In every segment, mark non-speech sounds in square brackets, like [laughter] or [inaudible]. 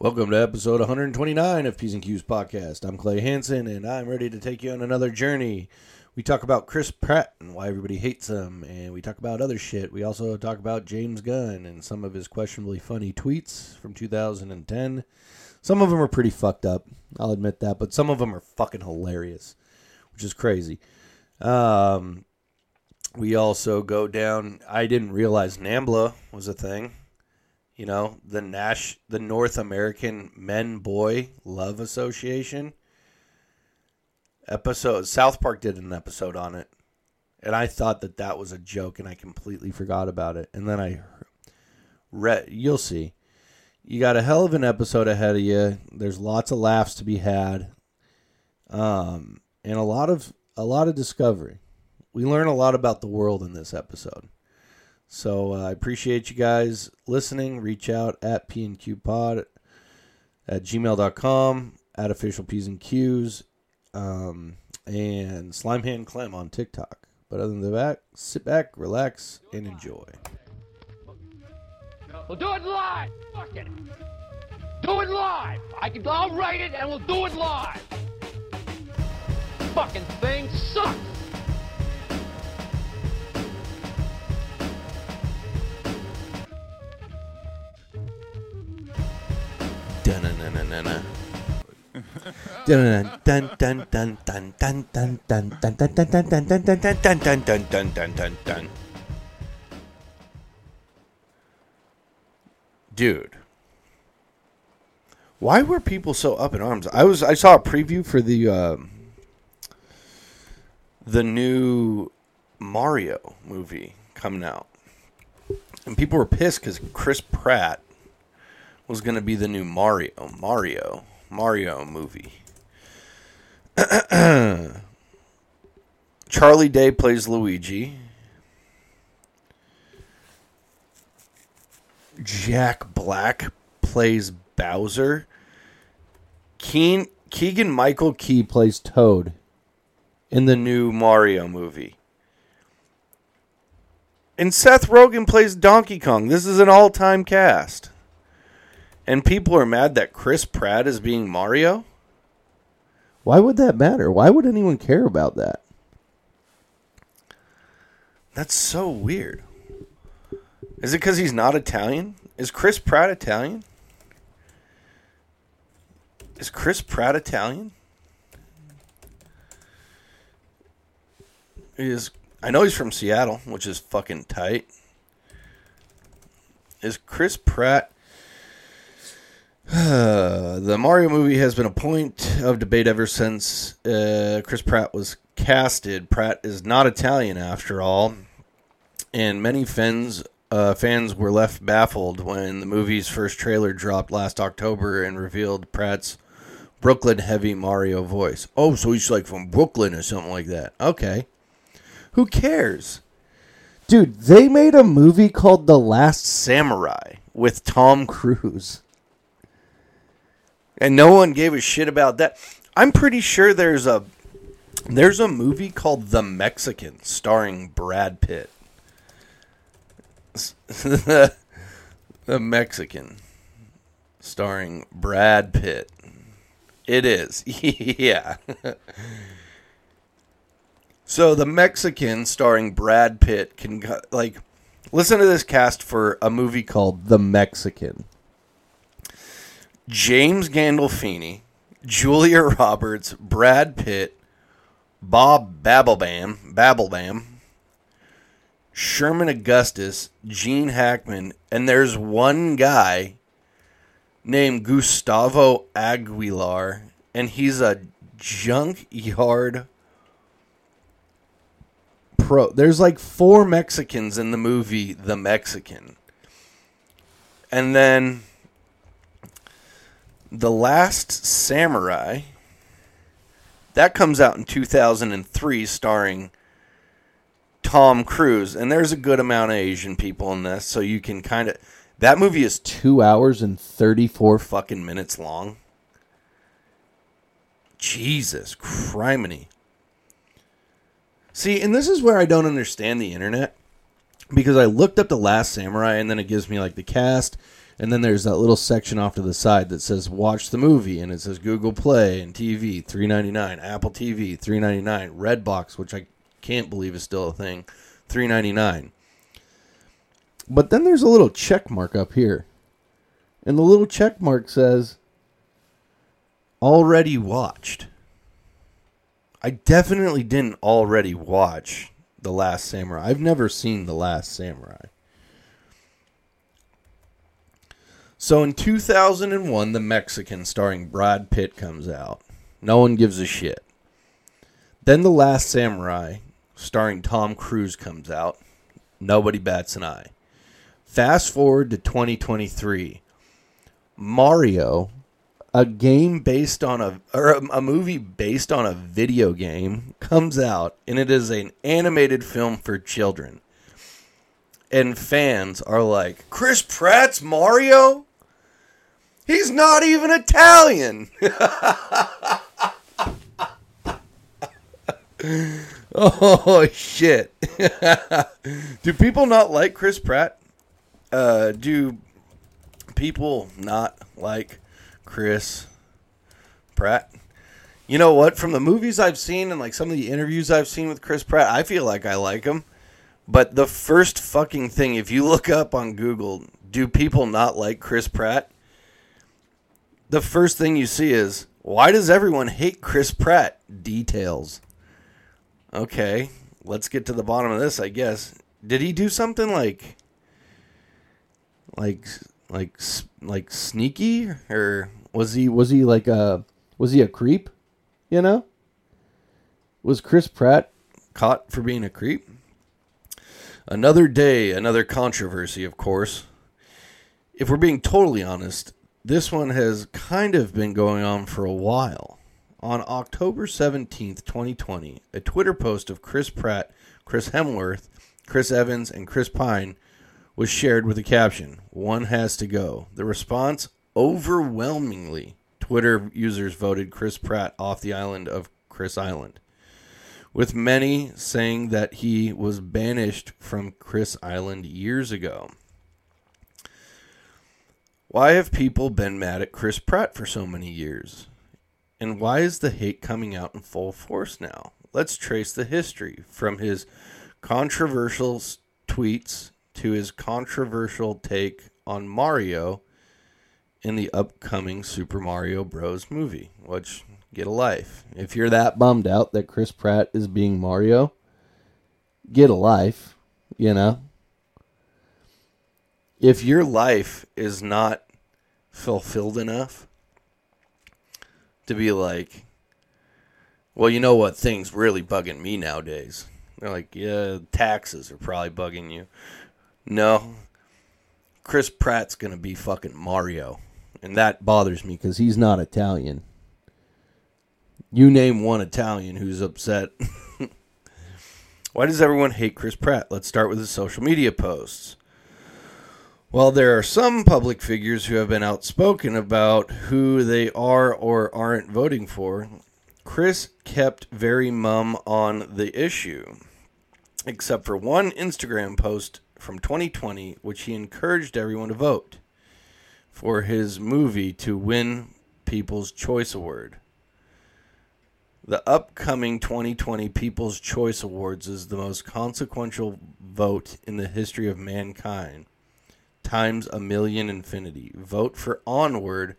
Welcome to episode 129 of P's and Q's podcast. I'm Clay Hansen, and I'm ready to take you on another journey. We talk about Chris Pratt and why everybody hates him, and we talk about other shit. We also talk about James Gunn and some of his questionably funny tweets from 2010. Some of them are pretty fucked up, I'll admit that, but some of them are fucking hilarious, which is crazy. Um, we also go down. I didn't realize NAMBLA was a thing. You know, the Nash, the North American Men Boy Love Association episode. South Park did an episode on it, and I thought that that was a joke, and I completely forgot about it. And then I read. You'll see. You got a hell of an episode ahead of you. There's lots of laughs to be had, um, and a lot of a lot of discovery. We learn a lot about the world in this episode. So uh, I appreciate you guys listening. Reach out at pnqpod at gmail.com, at official P's and Q's, um, and Slimehand Clem on TikTok. But other than that, sit back, relax, and enjoy. We'll do it live. Fuck it. Do it live. I can. I'll write it and we'll do it live. Fucking thing sucks. Dude, why were people so up in arms? I was I saw a preview for the um, the new Mario movie coming out, and people were pissed because Chris Pratt was going to be the new Mario Mario Mario movie. [clears throat] Charlie Day plays Luigi. Jack Black plays Bowser. Keen Keegan Michael Key plays Toad in the new Mario movie. And Seth Rogen plays Donkey Kong. This is an all-time cast. And people are mad that Chris Pratt is being Mario? Why would that matter? Why would anyone care about that? That's so weird. Is it because he's not Italian? Is Chris Pratt Italian? Is Chris Pratt Italian? Is I know he's from Seattle, which is fucking tight. Is Chris Pratt [sighs] the Mario movie has been a point of debate ever since uh, Chris Pratt was casted. Pratt is not Italian after all, and many fans uh, fans were left baffled when the movie's first trailer dropped last October and revealed Pratt's Brooklyn heavy Mario voice. Oh, so he's like from Brooklyn or something like that. Okay. Who cares? Dude, they made a movie called The Last Samurai with Tom Cruise. And no one gave a shit about that. I'm pretty sure there's a there's a movie called The Mexican starring Brad Pitt. [laughs] the Mexican starring Brad Pitt. It is. [laughs] yeah. [laughs] so the Mexican starring Brad Pitt can like listen to this cast for a movie called The Mexican. James Gandolfini, Julia Roberts, Brad Pitt, Bob Babblebam, Babblebam, Sherman Augustus, Gene Hackman, and there's one guy named Gustavo Aguilar, and he's a junkyard pro. There's like four Mexicans in the movie The Mexican. And then The Last Samurai that comes out in 2003 starring Tom Cruise and there's a good amount of Asian people in this so you can kind of that movie is 2 hours and 34 fucking minutes long. Jesus criminy. See, and this is where I don't understand the internet because I looked up the Last Samurai and then it gives me like the cast And then there's that little section off to the side that says watch the movie and it says Google Play and TV 399, Apple TV 399, Redbox which I can't believe is still a thing 399. But then there's a little check mark up here. And the little check mark says already watched. I definitely didn't already watch The Last Samurai. I've never seen The Last Samurai. So in 2001, The Mexican starring Brad Pitt comes out. No one gives a shit. Then The Last Samurai starring Tom Cruise comes out. Nobody bats an eye. Fast forward to 2023. Mario, a game based on a or a, a movie based on a video game comes out and it is an animated film for children. And fans are like, "Chris Pratt's Mario? He's not even Italian." [laughs] oh shit. [laughs] do people not like Chris Pratt? Uh, do people not like Chris Pratt? You know what? From the movies I've seen and like some of the interviews I've seen with Chris Pratt, I feel like I like him. But the first fucking thing, if you look up on Google, do people not like Chris Pratt? The first thing you see is, why does everyone hate Chris Pratt? Details. Okay, let's get to the bottom of this, I guess. Did he do something like like like like sneaky or was he was he like a was he a creep? You know? Was Chris Pratt caught for being a creep? Another day, another controversy, of course. If we're being totally honest, this one has kind of been going on for a while. On October 17th, 2020, a Twitter post of Chris Pratt, Chris Hemsworth, Chris Evans, and Chris Pine was shared with a caption One has to go. The response overwhelmingly Twitter users voted Chris Pratt off the island of Chris Island, with many saying that he was banished from Chris Island years ago. Why have people been mad at Chris Pratt for so many years? And why is the hate coming out in full force now? Let's trace the history from his controversial tweets to his controversial take on Mario in the upcoming Super Mario Bros. movie, which get a life. If you're that bummed out that Chris Pratt is being Mario, get a life, you know? If your life is not fulfilled enough to be like, well, you know what thing's really bugging me nowadays? They're like, yeah, taxes are probably bugging you. No. Chris Pratt's going to be fucking Mario. And that bothers me because he's not Italian. You name one Italian who's upset. [laughs] Why does everyone hate Chris Pratt? Let's start with his social media posts. While there are some public figures who have been outspoken about who they are or aren't voting for, Chris kept very mum on the issue, except for one Instagram post from 2020, which he encouraged everyone to vote for his movie to win People's Choice Award. The upcoming 2020 People's Choice Awards is the most consequential vote in the history of mankind, times a million infinity. Vote for Onward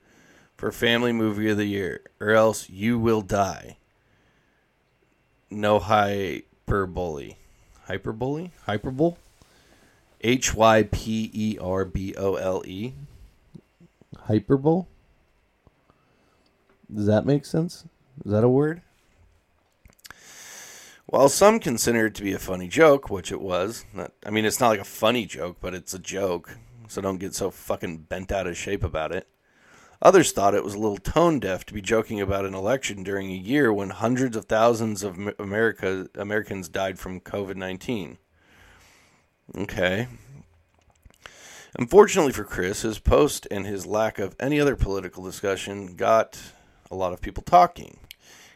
for Family Movie of the Year, or else you will die. No hyperbole. Hyperbole? Hyperbole? H Y P E R B O L E. Hyperbole? Does that make sense? Is that a word? While some consider it to be a funny joke, which it was, not, I mean, it's not like a funny joke, but it's a joke, so don't get so fucking bent out of shape about it. Others thought it was a little tone deaf to be joking about an election during a year when hundreds of thousands of America Americans died from COVID nineteen. Okay. Unfortunately for Chris, his post and his lack of any other political discussion got a lot of people talking.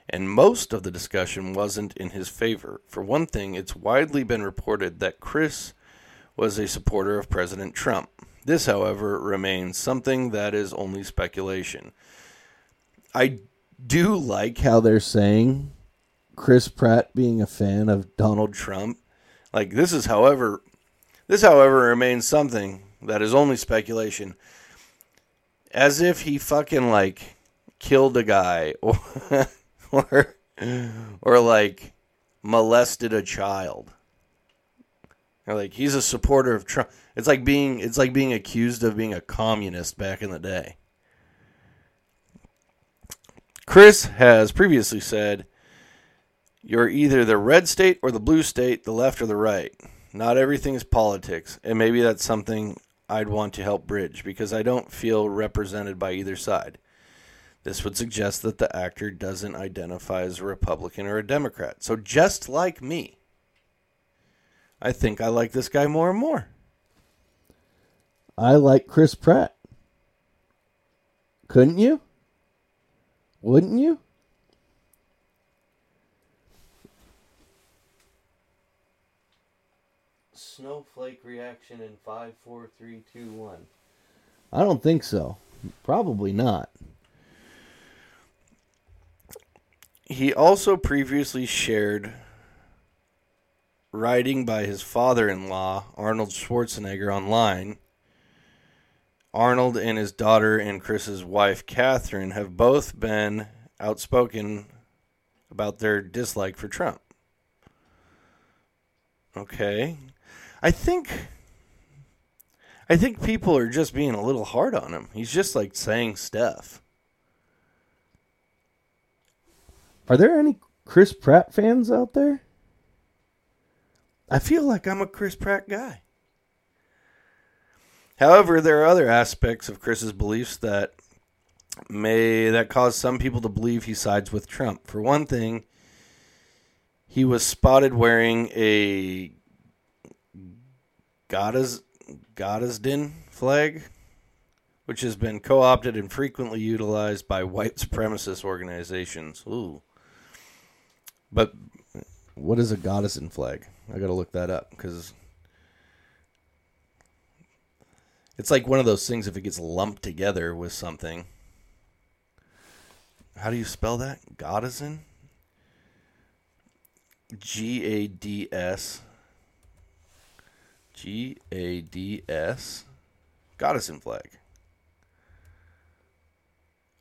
And most of the discussion wasn't in his favor. For one thing, it's widely been reported that Chris was a supporter of President Trump. This, however, remains something that is only speculation. I do like how they're saying Chris Pratt being a fan of Donald Trump. Like this is however this however remains something that is only speculation. As if he fucking like killed a guy [laughs] or or or like molested a child. Like he's a supporter of Trump. It's like being it's like being accused of being a communist back in the day. Chris has previously said, You're either the red state or the blue state, the left or the right. Not everything is politics, and maybe that's something I'd want to help bridge because I don't feel represented by either side. This would suggest that the actor doesn't identify as a Republican or a Democrat. So, just like me, I think I like this guy more and more. I like Chris Pratt. Couldn't you? Wouldn't you? Snowflake reaction in five, four, three, two, one. I don't think so. Probably not. He also previously shared writing by his father in law, Arnold Schwarzenegger, online Arnold and his daughter and Chris's wife, Catherine, have both been outspoken about their dislike for Trump. Okay. I think I think people are just being a little hard on him. He's just like saying stuff. Are there any Chris Pratt fans out there? I feel like I'm a Chris Pratt guy. However, there are other aspects of Chris's beliefs that may that cause some people to believe he sides with Trump. For one thing, he was spotted wearing a Goddess Gottesdin flag, which has been co-opted and frequently utilized by white supremacist organizations. Ooh. But what is a Gottesdin flag? I got to look that up because It's like one of those things if it gets lumped together with something. How do you spell that? Goddessin? G A D S. G A D S. Goddessin flag.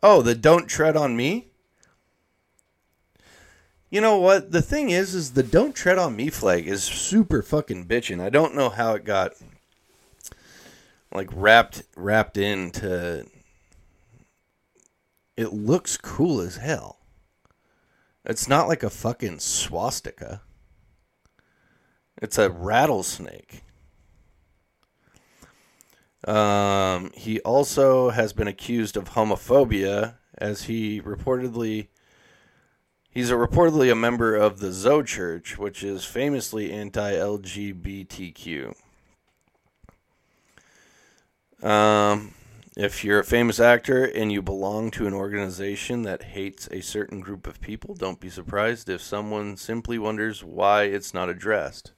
Oh, the don't tread on me? You know what? The thing is, is the don't tread on me flag is super fucking bitching. I don't know how it got like wrapped wrapped into it looks cool as hell. It's not like a fucking swastika. It's a rattlesnake. Um, he also has been accused of homophobia as he reportedly he's a reportedly a member of the Zoe Church, which is famously anti-LGBTQ. Um, if you're a famous actor and you belong to an organization that hates a certain group of people, don't be surprised if someone simply wonders why it's not addressed.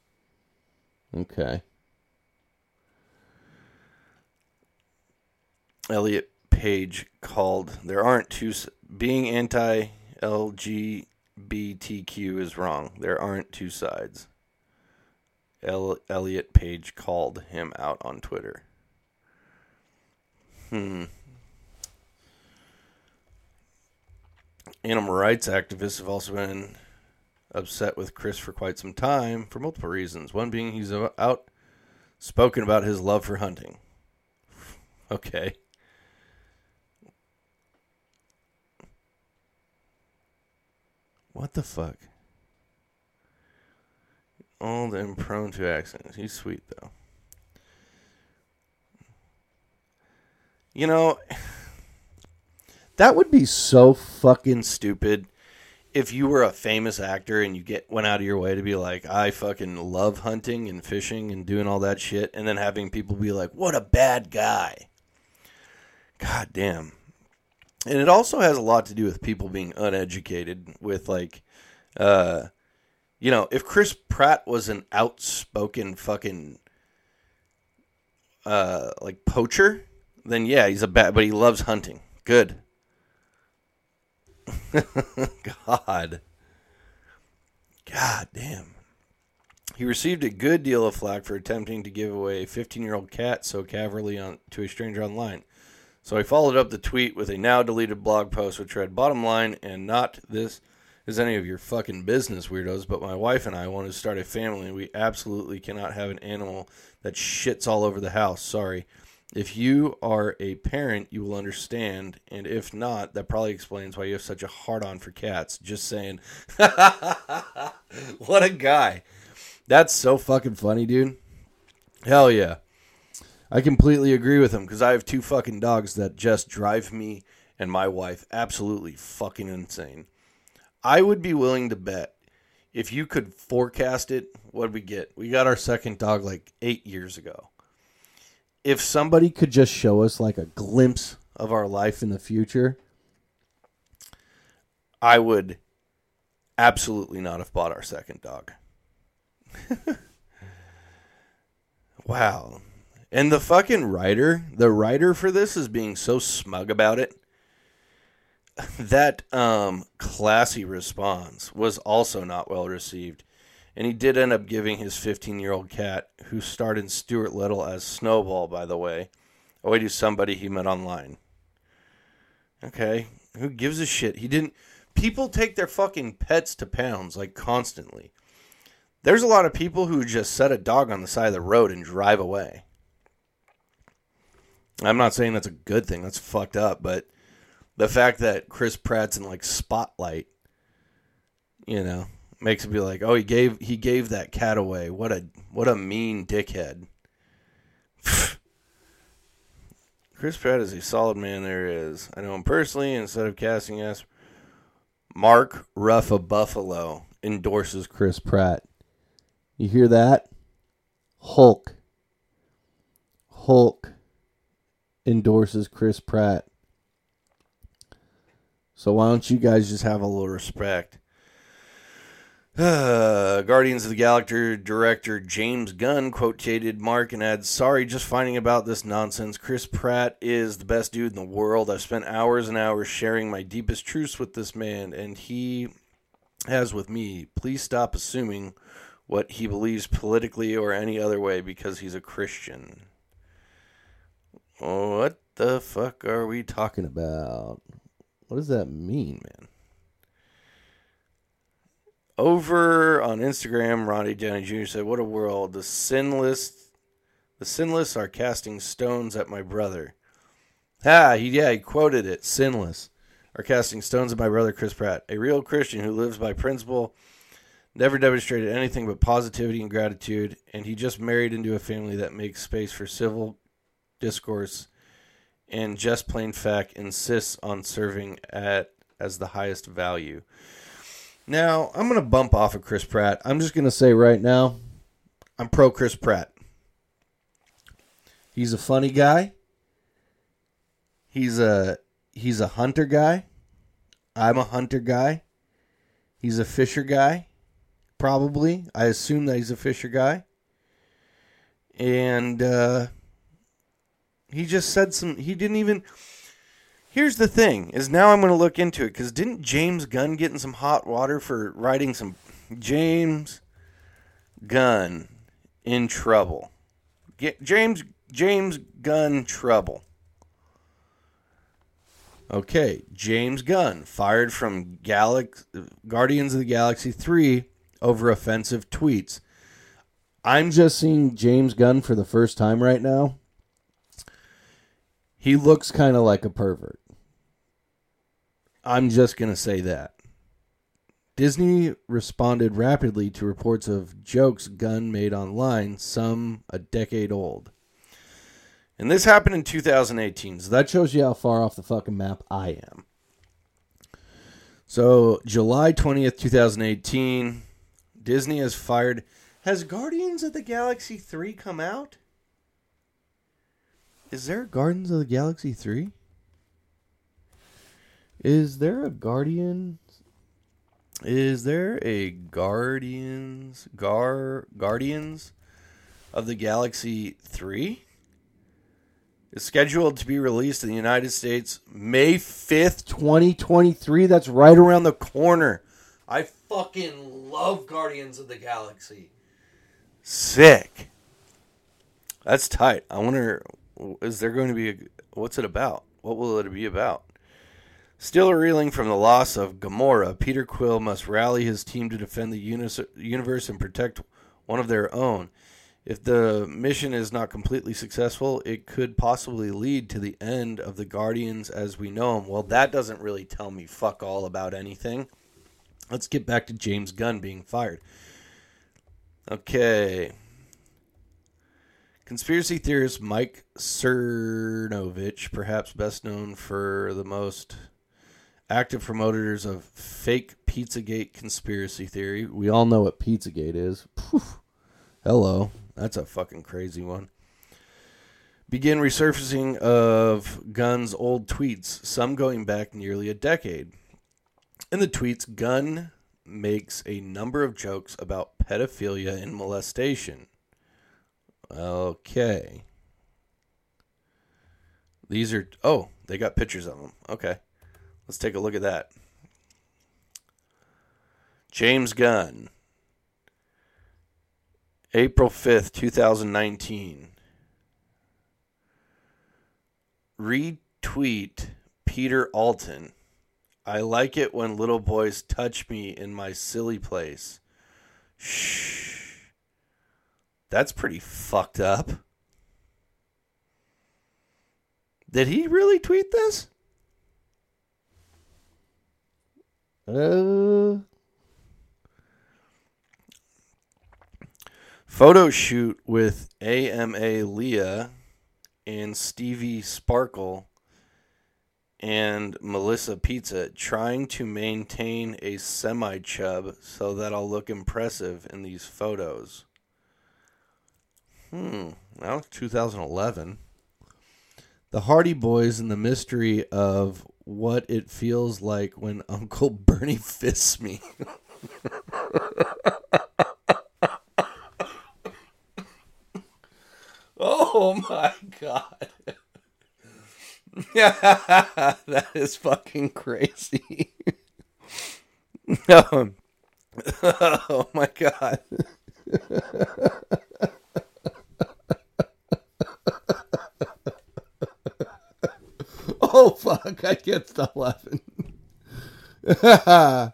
Okay. Elliot Page called there aren't two being anti LGBTQ is wrong. There aren't two sides. El- Elliot Page called him out on Twitter. Hmm. Animal rights activists have also been upset with Chris for quite some time for multiple reasons. One being he's outspoken about his love for hunting. [laughs] Okay. What the fuck? Old and prone to accidents. He's sweet though. You know, [sighs] that would be so fucking stupid if you were a famous actor and you get went out of your way to be like, I fucking love hunting and fishing and doing all that shit, and then having people be like, what a bad guy. God damn. And it also has a lot to do with people being uneducated with like uh you know, if Chris Pratt was an outspoken fucking uh, like poacher, then yeah, he's a bad. But he loves hunting. Good. [laughs] God. God damn. He received a good deal of flack for attempting to give away a 15 year old cat so cavalierly on, to a stranger online. So I followed up the tweet with a now deleted blog post which read Bottom line, and not this is any of your fucking business, weirdos, but my wife and I want to start a family, we absolutely cannot have an animal that shits all over the house. Sorry. If you are a parent, you will understand, and if not, that probably explains why you have such a hard on for cats. Just saying. [laughs] what a guy. That's so fucking funny, dude. Hell yeah. I completely agree with him because I have two fucking dogs that just drive me and my wife absolutely fucking insane. I would be willing to bet if you could forecast it, what'd we get? We got our second dog like eight years ago. If somebody could just show us like a glimpse of our life in the future, I would absolutely not have bought our second dog. [laughs] wow. And the fucking writer, the writer for this is being so smug about it. That um, classy response was also not well received. And he did end up giving his 15 year old cat, who starred in Stuart Little as Snowball, by the way, away to somebody he met online. Okay. Who gives a shit? He didn't. People take their fucking pets to pounds, like constantly. There's a lot of people who just set a dog on the side of the road and drive away. I'm not saying that's a good thing. That's fucked up, but the fact that Chris Pratt's in like Spotlight, you know, makes me be like, oh, he gave he gave that cat away. What a what a mean dickhead. [laughs] Chris Pratt is a solid man. There is. I know him personally. Instead of casting us, Mark Ruff of Buffalo endorses Chris Pratt. You hear that? Hulk. Hulk endorses Chris Pratt. So why don't you guys just have a little respect? [sighs] Guardians of the Galaxy director James Gunn quoted Mark and adds, Sorry, just finding about this nonsense. Chris Pratt is the best dude in the world. I've spent hours and hours sharing my deepest truths with this man, and he has with me. Please stop assuming what he believes politically or any other way because he's a Christian. What the fuck are we talking about? What does that mean, man? Over on Instagram, Ronnie Downey Jr. said, "What a world! The sinless, the sinless are casting stones at my brother." Ah, he, yeah, he quoted it. Sinless are casting stones at my brother Chris Pratt, a real Christian who lives by principle, never demonstrated anything but positivity and gratitude, and he just married into a family that makes space for civil discourse and just plain fact insists on serving at as the highest value. Now, I'm going to bump off of Chris Pratt. I'm just going to say right now, I'm pro Chris Pratt. He's a funny guy. He's a he's a hunter guy. I'm a hunter guy. He's a fisher guy. Probably. I assume that he's a fisher guy. And uh he just said some. He didn't even. Here's the thing: is now I'm going to look into it because didn't James Gunn get in some hot water for writing some James Gunn in trouble? Get James James Gunn trouble. Okay, James Gunn fired from Galax- Guardians of the Galaxy 3 over offensive tweets. I'm just seeing James Gunn for the first time right now he looks kind of like a pervert. I'm just going to say that. Disney responded rapidly to reports of jokes Gunn made online, some a decade old. And this happened in 2018, so that shows you how far off the fucking map I am. So, July 20th, 2018, Disney has fired. Has Guardians of the Galaxy 3 come out? Is there Guardians of the Galaxy 3? Is there a Guardians? Is there a Guardians Gar Guardians of the Galaxy 3? is scheduled to be released in the United States May 5th, 2023. That's right around the corner. I fucking love Guardians of the Galaxy. Sick. That's tight. I wonder, is there going to be a, what's it about? What will it be about? Still reeling from the loss of Gamora, Peter Quill must rally his team to defend the universe and protect one of their own. If the mission is not completely successful, it could possibly lead to the end of the Guardians as we know them. Well, that doesn't really tell me fuck all about anything. Let's get back to James Gunn being fired. Okay. Conspiracy theorist Mike Cernovich, perhaps best known for the most active promoters of fake Pizzagate conspiracy theory. We all know what Pizzagate is. Poof. Hello. That's a fucking crazy one. Begin resurfacing of Gunn's old tweets, some going back nearly a decade. In the tweets, Gunn makes a number of jokes about pedophilia and molestation. Okay. These are, oh, they got pictures of them. Okay. Let's take a look at that. James Gunn. April 5th, 2019. Retweet Peter Alton. I like it when little boys touch me in my silly place. Shh. That's pretty fucked up. Did he really tweet this? Uh Photo shoot with AMA Leah and Stevie Sparkle and Melissa Pizza trying to maintain a semi chub so that I'll look impressive in these photos. Hmm, was 2011. The Hardy Boys and the mystery of what it feels like when [laughs] Uncle Bernie fists me. oh my god. [laughs] that is fucking crazy. no. [laughs] oh my god. Oh fuck, I can't stop laughing. [laughs] the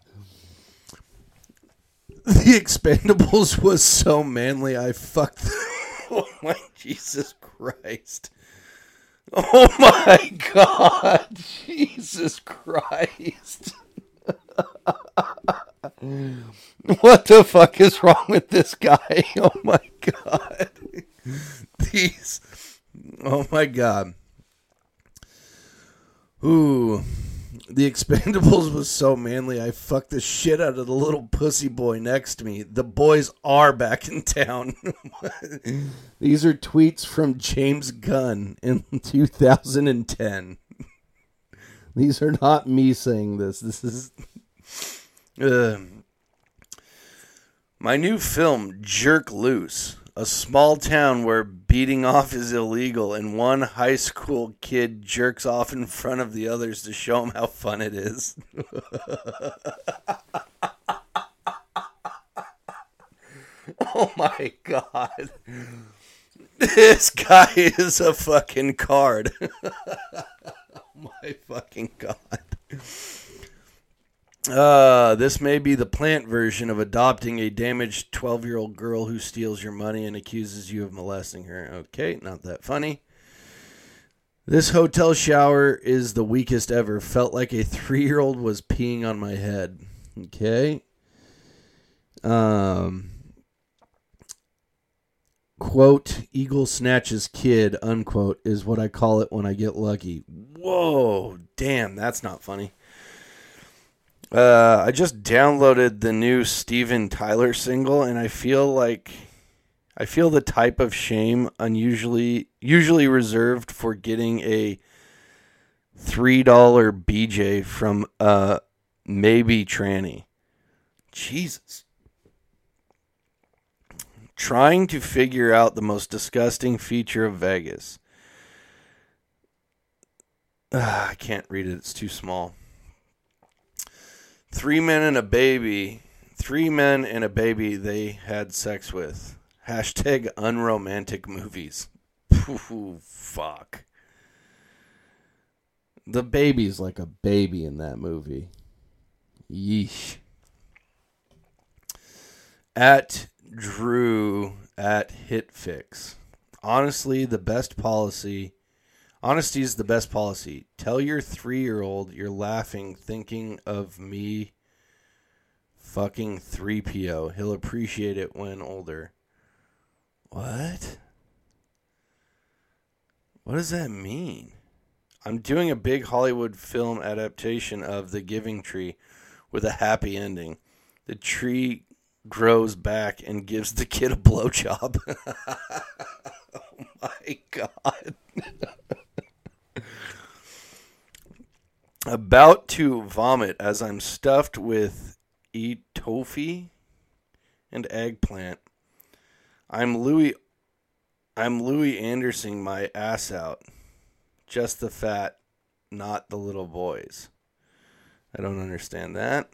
Expendables was so manly, I fucked. [laughs] oh my Jesus Christ. Oh my God, [laughs] Jesus Christ. what the fuck is wrong with this guy? Oh my God. These. Oh my God. Ooh. The Expendables was so manly, I fucked the shit out of the little pussy boy next to me. The boys are back in town. [laughs] These are tweets from James Gunn in [laughs] 2010. These are not me saying this. This is. Uh, my new film, Jerk Loose. A small town where beating off is illegal, and one high school kid jerks off in front of the others to show them how fun it is. [laughs] oh my god. This guy is a fucking card. Oh [laughs] [laughs] my fucking god. Uh, this may be the plant version of adopting a damaged 12 year old girl who steals your money and accuses you of molesting her. Okay, not that funny. This hotel shower is the weakest ever. Felt like a three year old was peeing on my head. Okay. Um, quote, Eagle snatches kid, unquote, is what I call it when I get lucky. Whoa, damn, that's not funny. Uh, I just downloaded the new Steven Tyler single, and I feel like I feel the type of shame unusually usually reserved for getting a three dollar BJ from uh maybe tranny. Jesus. Trying to figure out the most disgusting feature of Vegas. Ah, [sighs] I can't read it. It's too small. Three men and a baby. Three men and a baby they had sex with. Hashtag unromantic movies. Ooh, fuck. The baby's like a baby in that movie. Yeesh. At Drew at HitFix. Honestly, the best policy. Honesty is the best policy. Tell your three year old you're laughing thinking of me fucking 3PO. He'll appreciate it when older. What? What does that mean? I'm doing a big Hollywood film adaptation of The Giving Tree with a happy ending. The tree grows back and gives the kid a blowjob. [laughs] oh my god. [laughs] About to vomit as I'm stuffed with eat tofu and eggplant. I'm Louis I'm Louie Anderson my ass out. Just the fat, not the little boys. I don't understand that.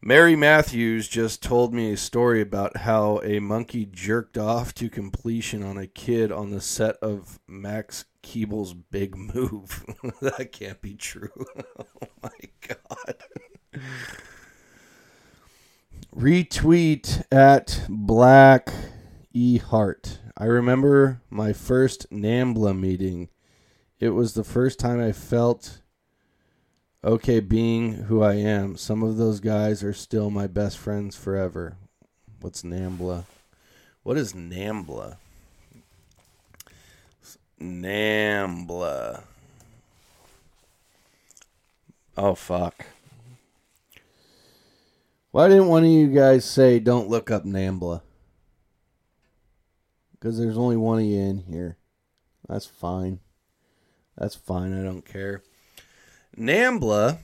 Mary Matthews just told me a story about how a monkey jerked off to completion on a kid on the set of Max Keeble's Big Move. [laughs] that can't be true. [laughs] oh my god. Retweet at Black E Hart. I remember my first NAMBLA meeting. It was the first time I felt okay being who I am. Some of those guys are still my best friends forever. What's NAMBLA? What is NAMBLA? NAMBLA. Oh, fuck. Why didn't one of you guys say don't look up NAMBLA? Because there's only one of you in here. That's fine. That's fine. I don't care. NAMBLA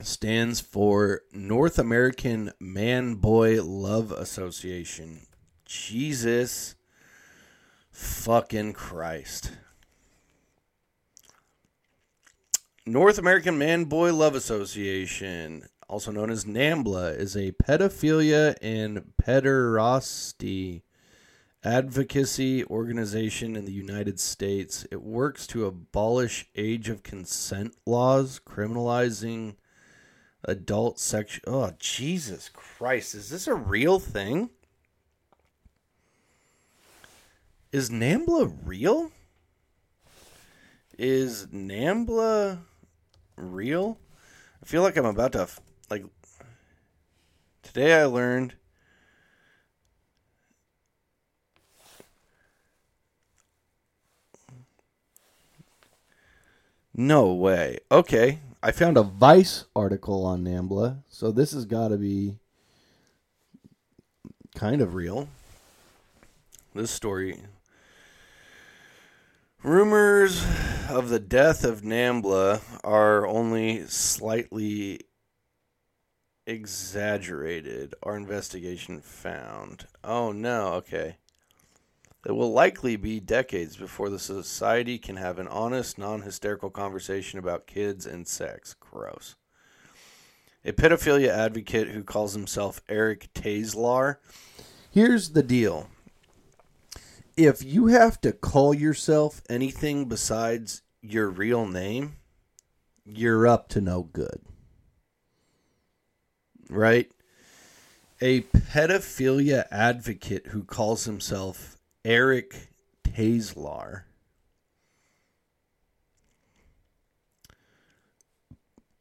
stands for North American Man Boy Love Association. Jesus fucking Christ. North American Man Boy Love Association, also known as NAMBLA, is a pedophilia and pederasty advocacy organization in the United States. It works to abolish age of consent laws criminalizing adult sex. Oh, Jesus Christ. Is this a real thing? Is NAMBLA real? Is NAMBLA real? I feel like I'm about to, like, today I learned No way. Okay. I found a Vice article on NAMBLA, so this has got to be kind of real. This story. Rumors of the death of NAMBLA are only slightly exaggerated, our investigation found. Oh no, okay. It will likely be decades before the society can have an honest, non hysterical conversation about kids and sex. Gross. A pedophilia advocate who calls himself Eric Tayslar. Here's the deal if you have to call yourself anything besides your real name, you're up to no good. Right? A pedophilia advocate who calls himself Eric Tayslar.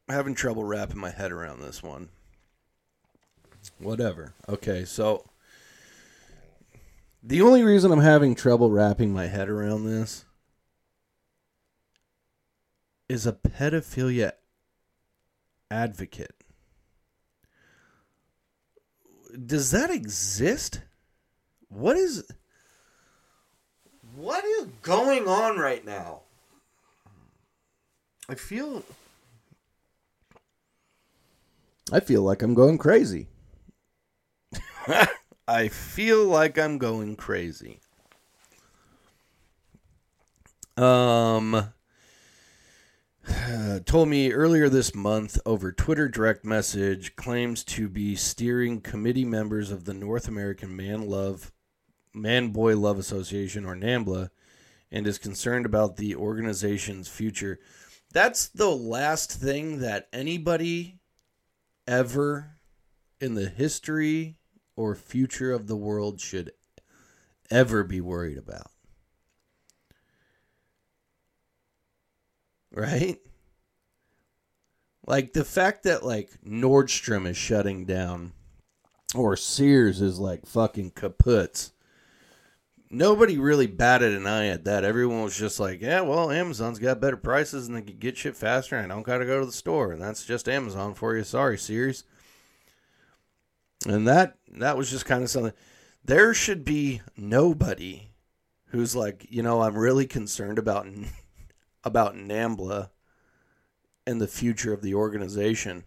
Having trouble wrapping my head around this one. Whatever. Okay, so the only reason I'm having trouble wrapping my head around this is a pedophilia advocate. Does that exist? What is what is going on right now? I feel I feel like I'm going crazy. [laughs] I feel like I'm going crazy. Um, [sighs] told me earlier this month over Twitter direct message claims to be steering committee members of the North American Man Love Man Boy Love Association or NAMBLA and is concerned about the organization's future. That's the last thing that anybody ever in the history or future of the world should ever be worried about. Right? Like the fact that like Nordstrom is shutting down or Sears is like fucking kaputs. Nobody really batted an eye at that. Everyone was just like, yeah, well, Amazon's got better prices and they can get shit faster and I don't got to go to the store. And that's just Amazon for you. Sorry, Sears. And that that was just kind of something. There should be nobody who's like, you know, I'm really concerned about [laughs] about NAMBLA and the future of the organization.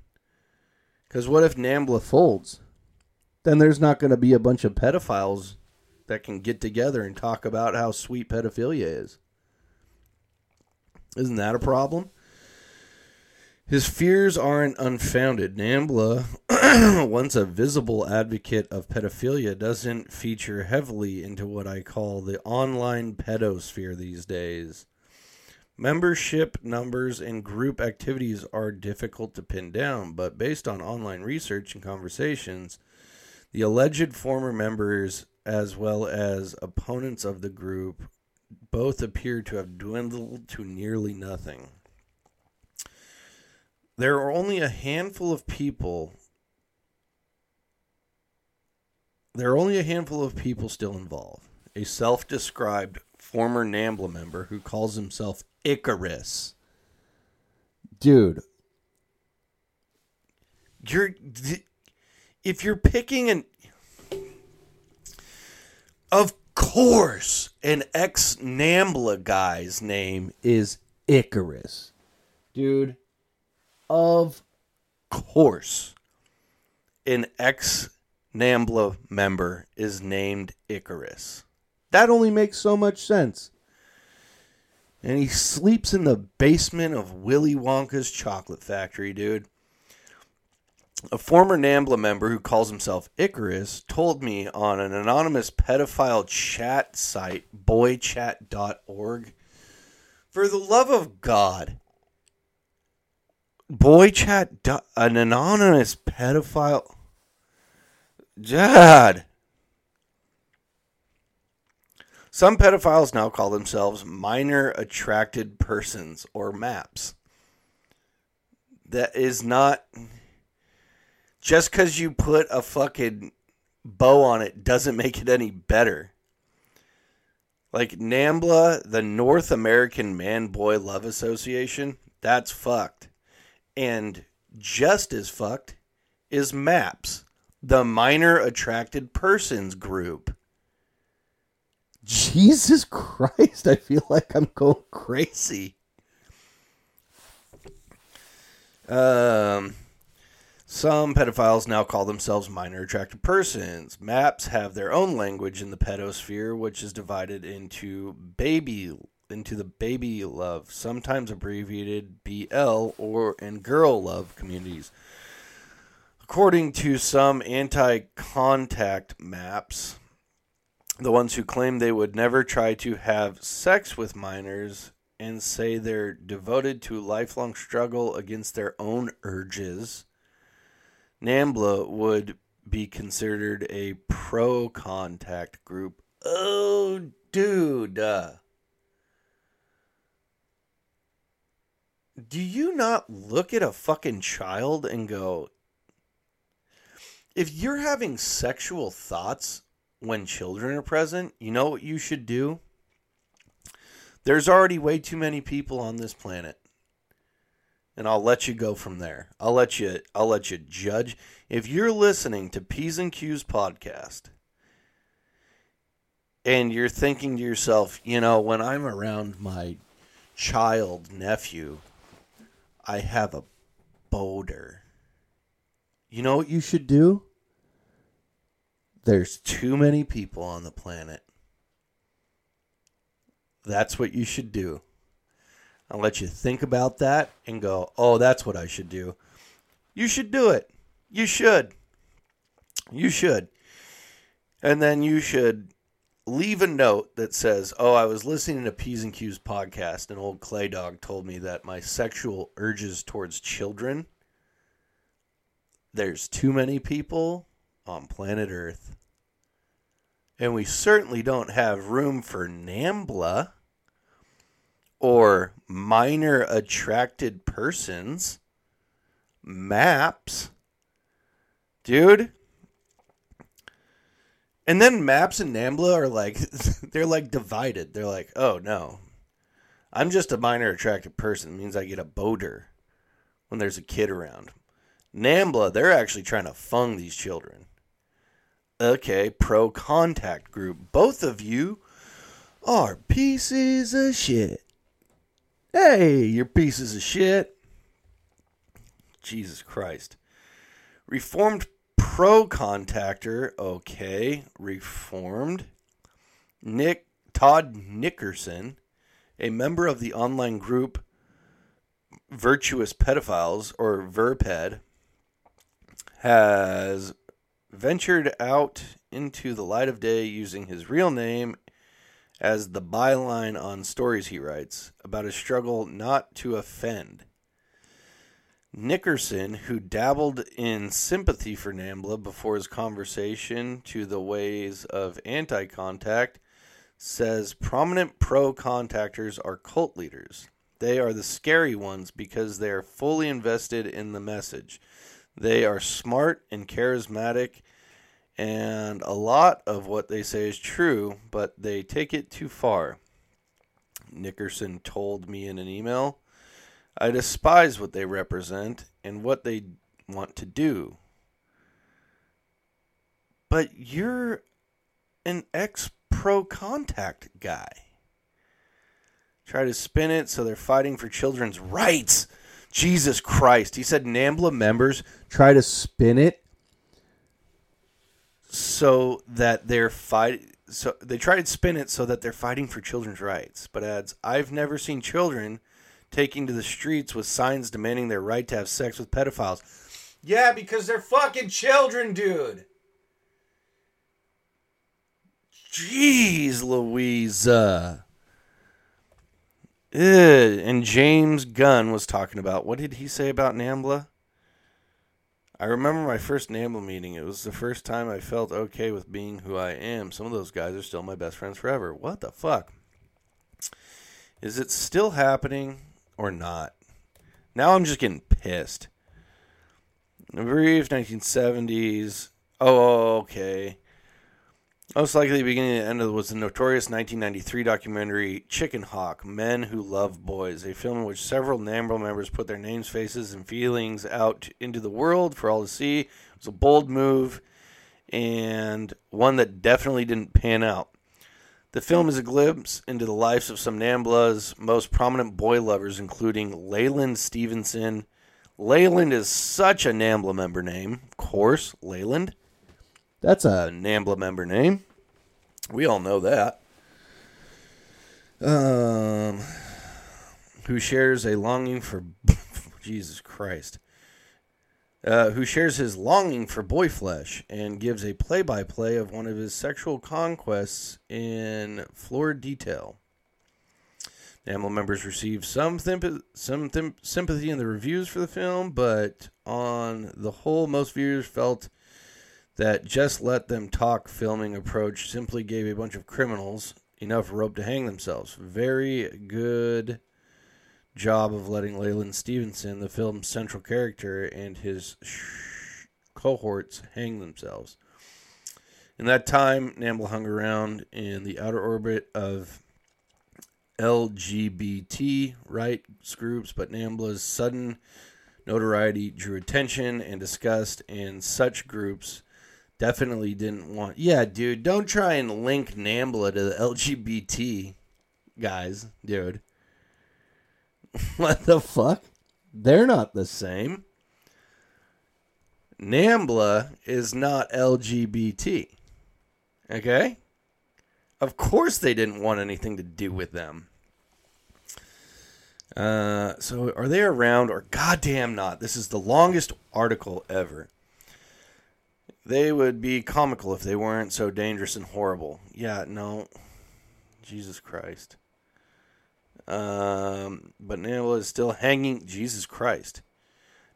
Because what if NAMBLA folds? Then there's not going to be a bunch of pedophiles that can get together and talk about how sweet pedophilia is. Isn't that a problem? His fears aren't unfounded. Nambla, [clears throat] once a visible advocate of pedophilia, doesn't feature heavily into what I call the online pedosphere these days. Membership numbers and group activities are difficult to pin down, but based on online research and conversations, the alleged former members, as well as opponents of the group, both appear to have dwindled to nearly nothing. There are only a handful of people. There are only a handful of people still involved. A self described former NAMBLA member who calls himself Icarus. Dude, you're if you're picking an of course an ex Nambla guy's name is Icarus. Dude, of course an ex Nambla member is named Icarus. That only makes so much sense. And he sleeps in the basement of Willy Wonka's chocolate factory, dude. A former NAMBLA member who calls himself Icarus told me on an anonymous pedophile chat site, boychat.org, for the love of God, boychat, an anonymous pedophile. God. Some pedophiles now call themselves minor attracted persons or MAPS. That is not just because you put a fucking bow on it doesn't make it any better. Like NAMBLA, the North American Man Boy Love Association, that's fucked. And just as fucked is MAPS, the Minor Attracted Persons Group. Jesus Christ, I feel like I'm going crazy. Um, some pedophiles now call themselves minor attracted persons. Maps have their own language in the pedosphere, which is divided into baby into the baby love, sometimes abbreviated BL or and girl love communities. According to some anti-contact maps, the ones who claim they would never try to have sex with minors and say they're devoted to lifelong struggle against their own urges, NAMBLA would be considered a pro contact group. Oh, dude. Uh, do you not look at a fucking child and go, if you're having sexual thoughts when children are present, you know what you should do? There's already way too many people on this planet. And I'll let you go from there. I'll let you I'll let you judge. If you're listening to P's and Q's podcast and you're thinking to yourself, you know, when I'm around my child nephew, I have a boulder. You know what you should do? There's too many people on the planet. that's what you should do. I'll let you think about that and go, oh, that's what I should do. You should do it. You should. You should. And then you should leave a note that says, Oh, I was listening to P's and Q's podcast, and old Clay Dog told me that my sexual urges towards children, there's too many people on planet Earth. And we certainly don't have room for NAMBLA or minor attracted persons. Maps. Dude. And then Maps and Nambla are like, [laughs] they're like divided. They're like, oh no, I'm just a minor attractive person. It means I get a boater when there's a kid around. Nambla, they're actually trying to fung these children. Okay, pro contact group. Both of you are pieces of shit. Hey, you're pieces of shit. Jesus Christ. Reformed pro contactor, okay. Reformed. Nick Todd Nickerson, a member of the online group Virtuous Pedophiles or VirPed, has ventured out into the light of day using his real name as the byline on stories he writes about his struggle not to offend. Nickerson, who dabbled in sympathy for NAMBLA before his conversation to the ways of anti contact, says prominent pro contactors are cult leaders. They are the scary ones because they are fully invested in the message. They are smart and charismatic, and a lot of what they say is true, but they take it too far. Nickerson told me in an email. I despise what they represent and what they want to do. But you're an ex pro contact guy. Try to spin it so they're fighting for children's rights. Jesus Christ. He said NAMBLA members try to spin it so that they're fight so they try to spin it so that they're fighting for children's rights, but adds, I've never seen children taking to the streets with signs demanding their right to have sex with pedophiles. Yeah, because they're fucking children, dude. Jeez, Louisa. Ugh. And James Gunn was talking about what did he say about Nambla? I remember my first NAMBLA meeting. It was the first time I felt okay with being who I am. Some of those guys are still my best friends forever. What the fuck? Is it still happening or not? Now I'm just getting pissed. The brief 1970s. Oh, okay. Most likely, the beginning and end of was the notorious 1993 documentary Chicken Hawk Men Who Love Boys, a film in which several NAMBLA members put their names, faces, and feelings out into the world for all to see. It was a bold move and one that definitely didn't pan out. The film is a glimpse into the lives of some NAMBLA's most prominent boy lovers, including Leyland Stevenson. Leyland is such a NAMBLA member name, of course, Leyland. That's a NAMBLA member name. We all know that. Um, who shares a longing for [laughs] Jesus Christ? Uh, who shares his longing for boy flesh and gives a play-by-play of one of his sexual conquests in florid detail. NAMBLA members received some thimp- some sympathy in the reviews for the film, but on the whole, most viewers felt that just let them talk filming approach simply gave a bunch of criminals enough rope to hang themselves. Very good job of letting Leyland Stevenson, the film's central character, and his sh- cohorts hang themselves. In that time, NAMBLA hung around in the outer orbit of LGBT rights groups, but NAMBLA's sudden notoriety drew attention and disgust, and such groups definitely didn't want. Yeah, dude, don't try and link NAMBLA to the LGBT guys, dude. [laughs] what the fuck? They're not the same. NAMBLA is not LGBT. Okay? Of course, they didn't want anything to do with them. Uh, so are they around or goddamn not? This is the longest article ever. They would be comical if they weren't so dangerous and horrible. Yeah, no. Jesus Christ. Um, but Nambla is still hanging. Jesus Christ.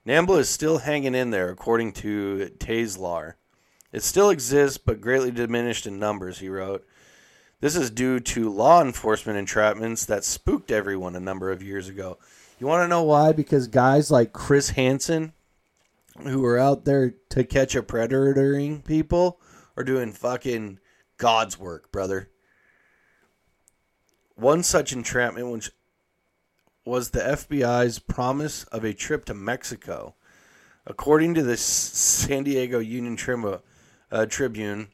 Nambla is still hanging in there, according to Tayslar. It still exists, but greatly diminished in numbers, he wrote. This is due to law enforcement entrapments that spooked everyone a number of years ago. You want to know why? Because guys like Chris Hansen, who are out there to catch a predatoring people, are doing fucking God's work, brother. One such entrapment which was the FBI's promise of a trip to Mexico. According to the San Diego Union uh, Tribune,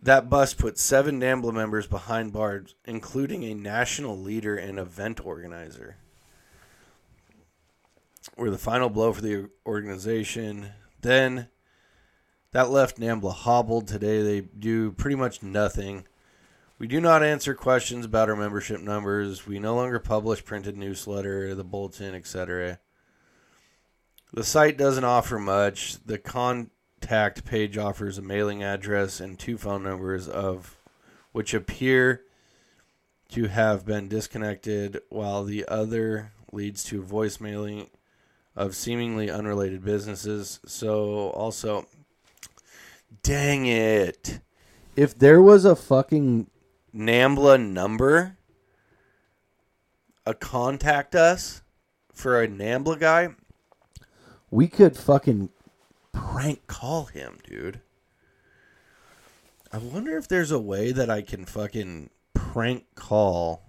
that bus put seven NAMBLA members behind bars, including a national leader and event organizer. Were the final blow for the organization. Then that left NAMBLA hobbled. Today they do pretty much nothing. We do not answer questions about our membership numbers. We no longer publish printed newsletter, the bulletin, etc. The site doesn't offer much. The contact page offers a mailing address and two phone numbers of which appear to have been disconnected while the other leads to voicemailing of seemingly unrelated businesses. So also dang it. If there was a fucking Nambla number a contact us for a Nambla guy, we could fucking prank call him, dude. I wonder if there's a way that I can fucking prank call.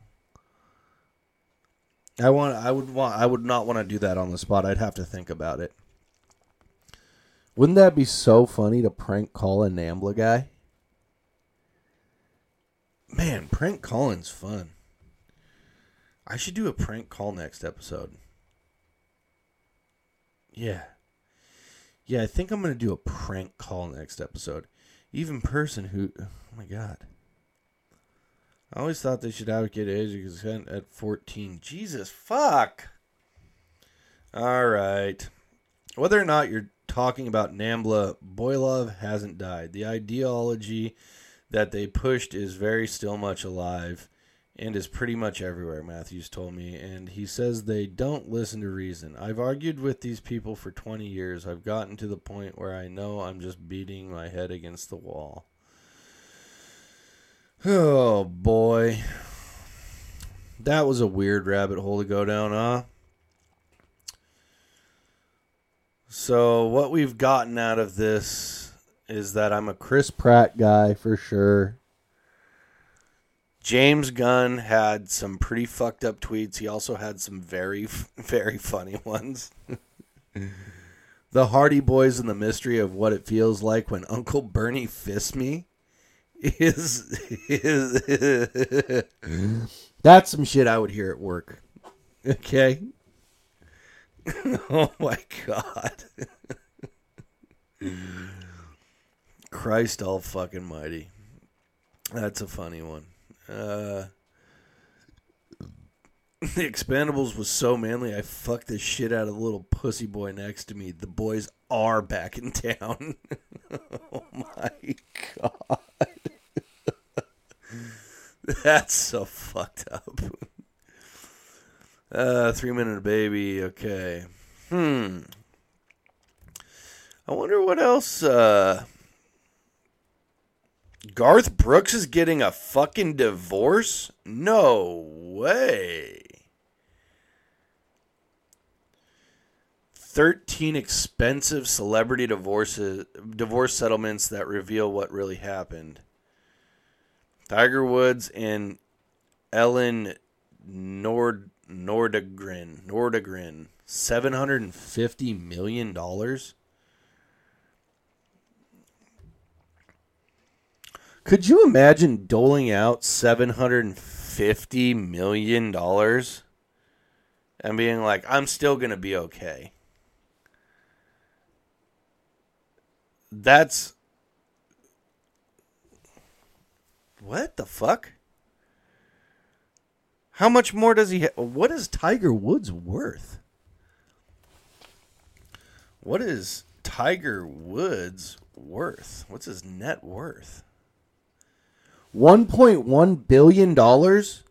I want I would want I would not want to do that on the spot. I'd have to think about it. Wouldn't that be so funny to prank call a Nambla guy? Man, prank calling's fun. I should do a prank call next episode. Yeah. Yeah, I think I'm going to do a prank call next episode. Even person who, oh my god. I always thought they should advocate age consent at 14. Jesus, fuck. All right. Whether or not you're talking about Nambla, Boylov hasn't died. The ideology that they pushed is very still much alive and is pretty much everywhere, Matthews told me. And he says they don't listen to reason. I've argued with these people for 20 years. I've gotten to the point where I know I'm just beating my head against the wall. Oh, boy. That was a weird rabbit hole to go down, huh? So, what we've gotten out of this is that I'm a Chris Pratt guy for sure. James Gunn had some pretty fucked up tweets. He also had some very, [laughs] very funny ones. [laughs] the Hardy Boys and the mystery of what it feels like when Uncle Bernie fists me is is [laughs] that's some shit I would hear at work. Okay. oh my god. Christ all fucking mighty. That's a funny one. Uh, the Expendables was so manly, I fucked the shit out of the little pussy boy next to me. The boys are back in town. [laughs] oh my god. [laughs] That's so fucked up. Uh, three minute baby. Okay. Hmm. I wonder what else. Uh, Garth Brooks is getting a fucking divorce? No way. 13 expensive celebrity divorces divorce settlements that reveal what really happened. Tiger Woods and Elin Nord Nordegren Nordegren 750 million dollars Could you imagine doling out seven hundred and fifty million dollars and being like, "I'm still gonna be okay"? That's what the fuck? How much more does he? Ha- what is Tiger Woods worth? What is Tiger Woods worth? What's his net worth? One point one billion dollars.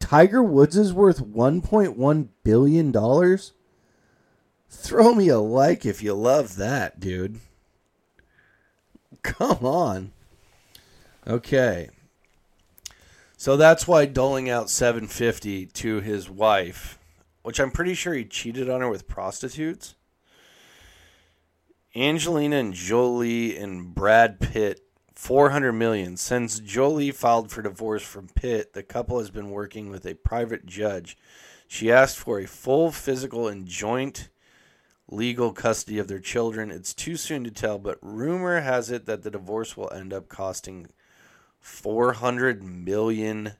Tiger Woods is worth one point one billion dollars. Throw me a like if you love that, dude. Come on. Okay. So that's why doling out 750 to his wife, which I'm pretty sure he cheated on her with prostitutes. Angelina and Jolie and Brad Pitt 400 million. Since Jolie filed for divorce from Pitt, the couple has been working with a private judge. She asked for a full physical and joint legal custody of their children. It's too soon to tell, but rumor has it that the divorce will end up costing 400 million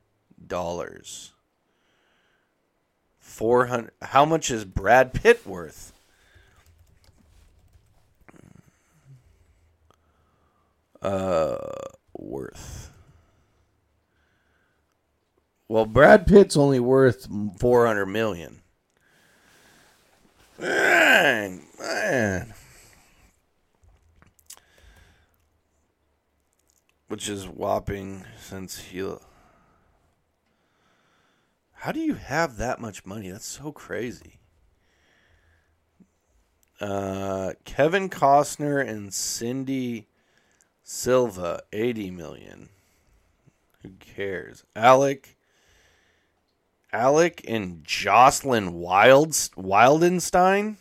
dollars. 400 How much is Brad Pitt worth? Uh worth. Well, Brad Pitt's only worth 400 million. Man, man. Which is whopping since he. How do you have that much money? That's so crazy. Uh, Kevin Costner and Cindy Silva, 80 million. Who cares? Alec Alec and Jocelyn Wild Wildenstein.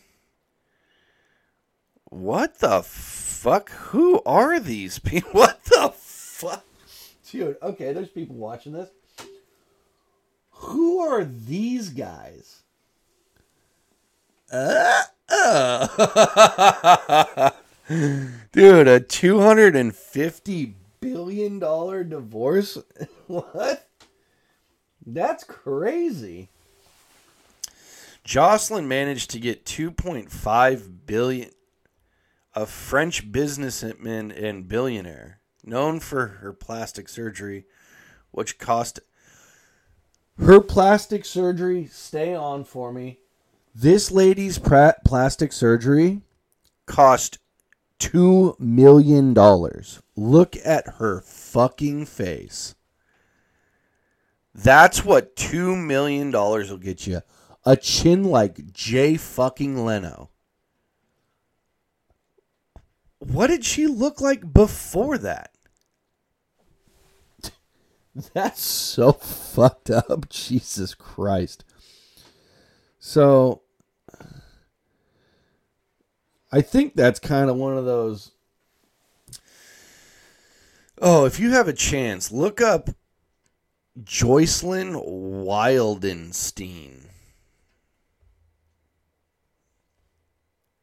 What the fuck? Who are these [laughs] people? What the fuck? Dude, okay, there's people watching this. Who are these guys? Uh, uh. [laughs] [laughs] Dude, a $250 billion divorce? [laughs] what? That's crazy. Jocelyn managed to get 2.5 billion a French businessman and billionaire known for her plastic surgery which cost her plastic surgery stay on for me. This lady's pra- plastic surgery cost 2 million dollars. Look at her fucking face. That's what two million dollars will get you. A chin like Jay fucking Leno. What did she look like before that? [laughs] That's so [laughs] fucked up. Jesus Christ. So I think that's kind of one of those Oh, if you have a chance, look up Jocelyn Wildenstein.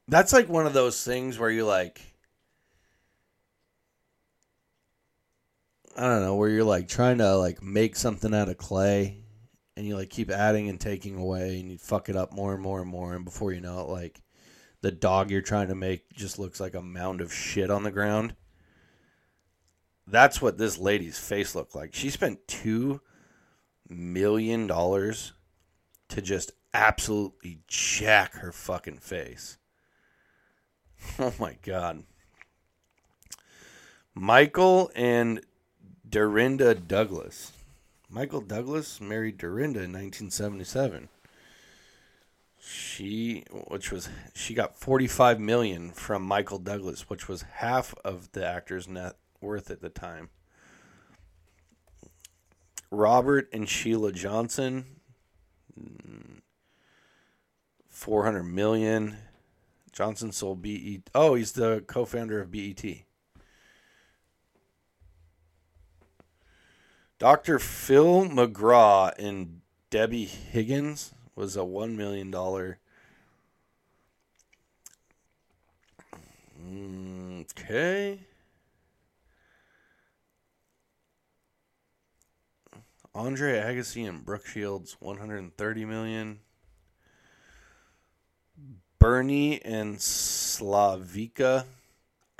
That's like one of those things where you like I don't know, where you're like trying to like make something out of clay and you like keep adding and taking away and you fuck it up more and more and more and before you know it like the dog you're trying to make just looks like a mound of shit on the ground. That's what this lady's face looked like. She spent two million dollars to just absolutely jack her fucking face. [laughs] Oh my god. Michael and Dorinda Douglas. Michael Douglas married Dorinda in 1977. She which was she got 45 million from Michael Douglas, which was half of the actor's net worth at the time. Robert and Sheila Johnson, four hundred million. Johnson sold BET. Oh, he's the co-founder of BET. Dr. Phil McGraw and Debbie Higgins was a one million dollar. Okay. Andre Agassi and Brooke Shields, 130 million. Bernie and Slavica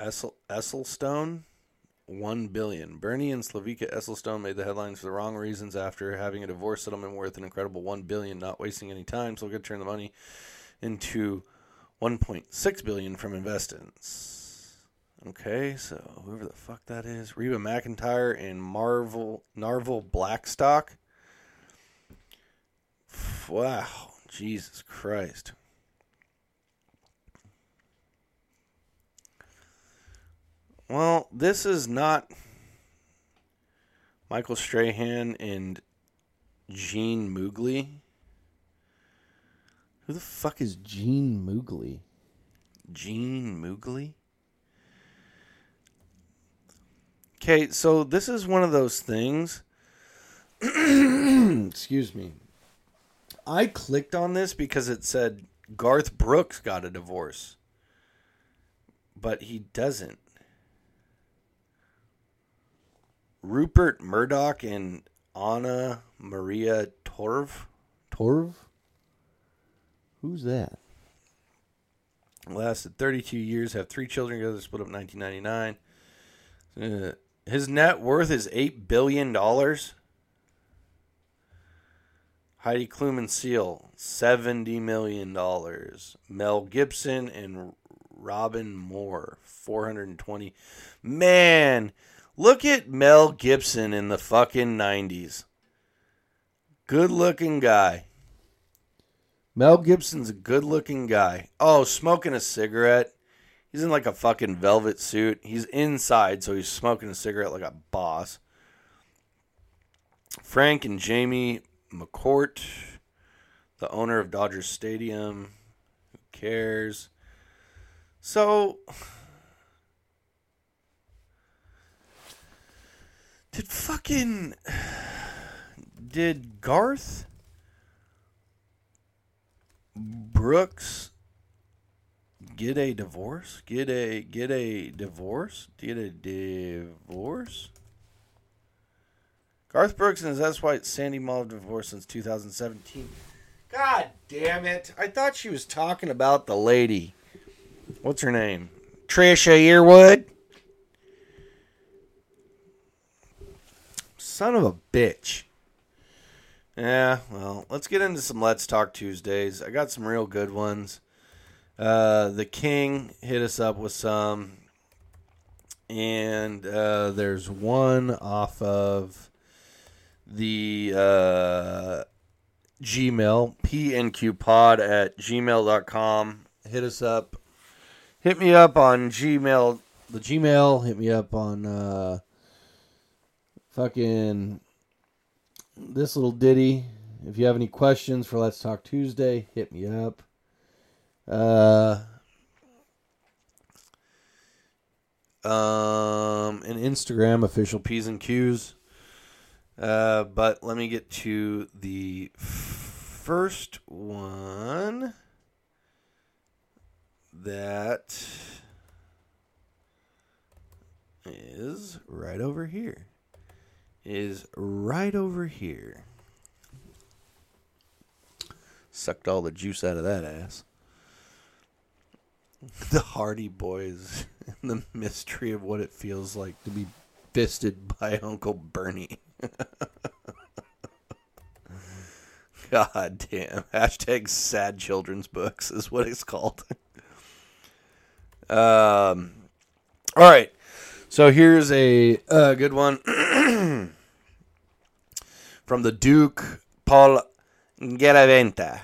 Essel, Esselstone, 1 billion. Bernie and Slavica Esselstone made the headlines for the wrong reasons after having a divorce settlement worth an incredible 1 billion, not wasting any time, so we're going to turn the money into 1.6 billion from investments. Okay, so whoever the fuck that is, Reba McEntire and Marvel Narvel Blackstock. Wow, Jesus Christ. Well, this is not Michael Strahan and Gene Moogly. Who the fuck is Gene Moogly? Gene Moogly? Okay, so this is one of those things. [clears throat] Excuse me. I clicked on this because it said Garth Brooks got a divorce. But he doesn't. Rupert Murdoch and Anna Maria Torv. Torv? Who's that? Lasted 32 years, have three children together, split up in 1999. Uh, his net worth is $8 billion. Heidi Klum and Seal, $70 million. Mel Gibson and Robyn Moore, 420 Man, look at Mel Gibson in the fucking 90s. Good looking guy. Mel Gibson's a good looking guy. Oh, smoking a cigarette. He's in like a fucking velvet suit. He's inside, so he's smoking a cigarette like a boss. Frank and Jamie McCourt, the owner of Dodger Stadium. Who cares? So, did fucking. Did Garth Brooks get a divorce? Get a get a divorce? Get a divorce? Garth Brooks and his ex-wife Sandy Mahl have divorced since 2017. God damn it! I thought she was talking about the lady. What's her name? Trisha Yearwood. Son of a bitch. Yeah, well, let's get into some Let's Talk Tuesdays. I got some real good ones. Uh, the King hit us up with some, and uh, there's one off of the uh, Gmail, pnqpod at gmail.com. Hit us up. Hit me up on Gmail, the Gmail. Hit me up on uh, fucking this little ditty. If you have any questions for Let's Talk Tuesday, hit me up. Uh, um, and Instagram official P's and Q's. Uh, but let me get to the first one that is right over here. Is right over here. Sucked all the juice out of that ass. [laughs] The Hardy Boys and the mystery of what it feels like to be fisted by [laughs] Uncle Bernie. [laughs] God damn. Hashtag sad children's books is what it's called. um, all right. So here's a, a good one [clears throat] from the Duke Paul Garaventa.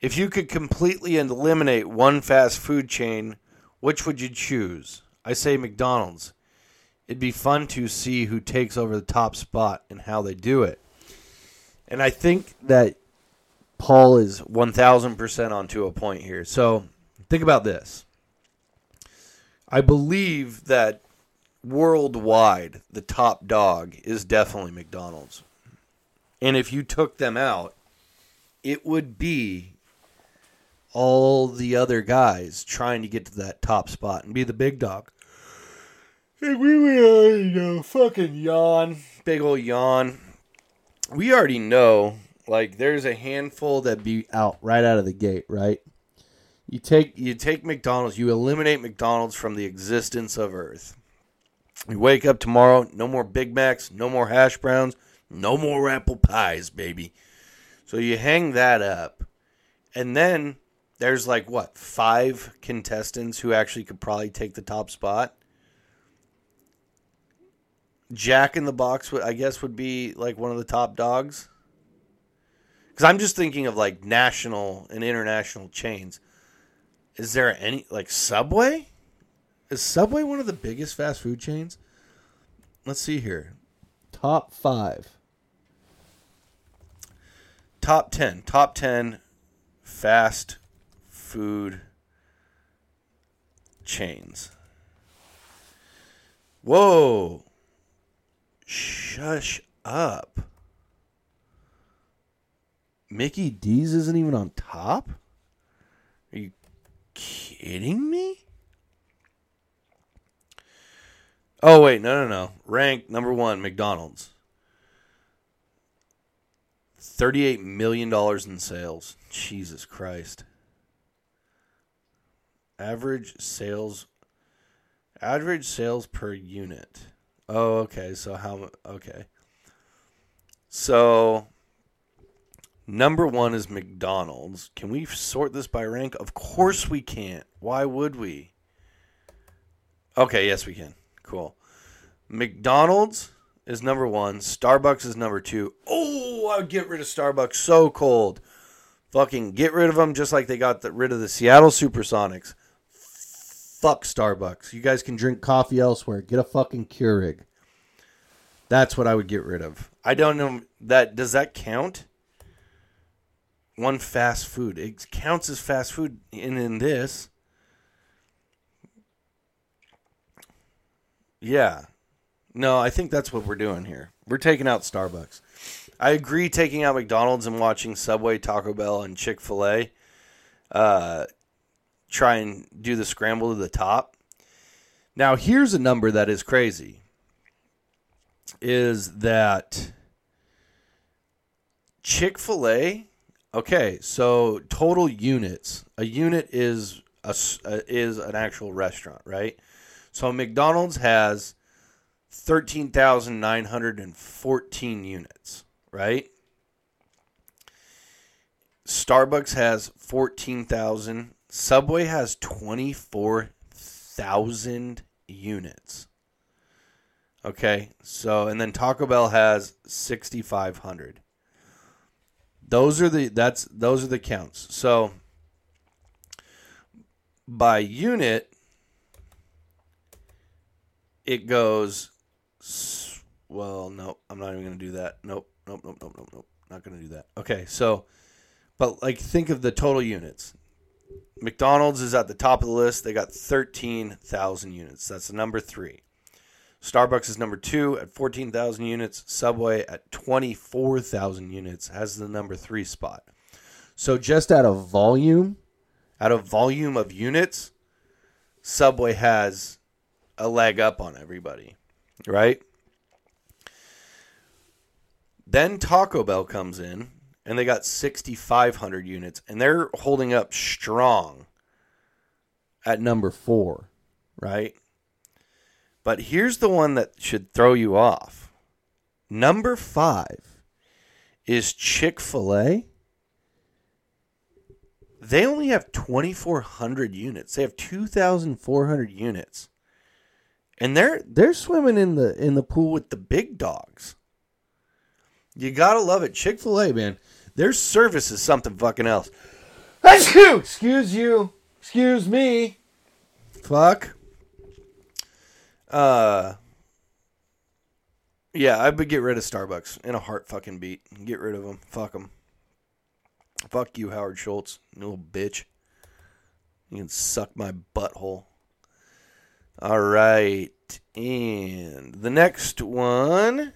If you could completely eliminate one fast food chain, which would you choose? I say McDonald's. It'd be fun to see who takes over the top spot and how they do it. And I think that Paul is 1000% onto a point here. So think about this. I believe that worldwide, the top dog is definitely McDonald's. And if you took them out, it would be all the other guys trying to get to that top spot and be the big dog. And we would uh, already know, fucking yawn, big old yawn. We already know, like, there's a handful that be out right out of the gate, right? You take you take McDonald's, you eliminate McDonald's from the existence of Earth. You wake up tomorrow, no more Big Macs, no more hash browns, no more apple pies, baby. So you hang that up, and then there's like what five contestants who actually could probably take the top spot. Jack in the Box, would- I guess, would be like one of the top dogs. Because I'm just thinking of like national and international chains. Is there any like Subway? Is Subway one of the biggest fast food chains? Let's see here. Top five. Top ten. Top ten fast food chains. Whoa. Shush up. Mickey D's isn't even on top? Are you kidding me? Oh wait, no no no. Rank number 1 McDonald's. 38 million dollars in sales. Jesus Christ. Average sales average sales per unit. Oh, okay. So how okay. So number 1 is McDonald's. Can we sort this by rank? Of course we can't. Why would we? Okay, yes we can. Cool. McDonald's is number 1, Starbucks is number 2. Oh, I would get rid of Starbucks so cold. Fucking get rid of them just like they got the, rid of the Seattle Supersonics. Fuck Starbucks. You guys can drink coffee elsewhere. Get a fucking Keurig. That's what I would get rid of. I don't know that does that count? One fast food. It counts as fast food and in this. Yeah. No, I think that's what we're doing here. We're taking out Starbucks. I agree taking out McDonald's and watching Subway, Taco Bell, and Chick fil A uh, try and do the scramble to the top. Now, here's a number that is crazy is that Chick fil A, okay, so total units. A unit is a, is an actual restaurant, right? So McDonald's has 13,914 units, right? Starbucks has 14,000. Subway has 24,000 units. Okay, so and then Taco Bell has 6,500. Those are the that's those are the counts. So by unit it goes well no i'm not even going to do that. Nope nope nope nope nope nope not going to do that. Okay so but like think of the total units. Mcdonald's is at the top of the list. They got 13000 units. That's number three. Starbucks is number two at 14000 units. Subway at 24000 units has the number three spot. So just out of volume out of volume of units subway has a leg up on everybody, right? Then Taco Bell comes in and they got 6,500 units and they're holding up strong at number four, right? But here's the one that should throw you off. Number five is Chick fil A. They only have 2,400 units. They have 2,400 units and they're they're swimming in the in the pool with the big dogs. You gotta love it, Chick Fil A, man. Their service is something fucking else. Excuse you, excuse me. Fuck. Uh. Yeah, I would get rid of Starbucks in a heart fucking beat. Get rid of them. Fuck them. Fuck you, Howard Schultz, you little bitch. You can suck my butthole. All right. And the next one, I'm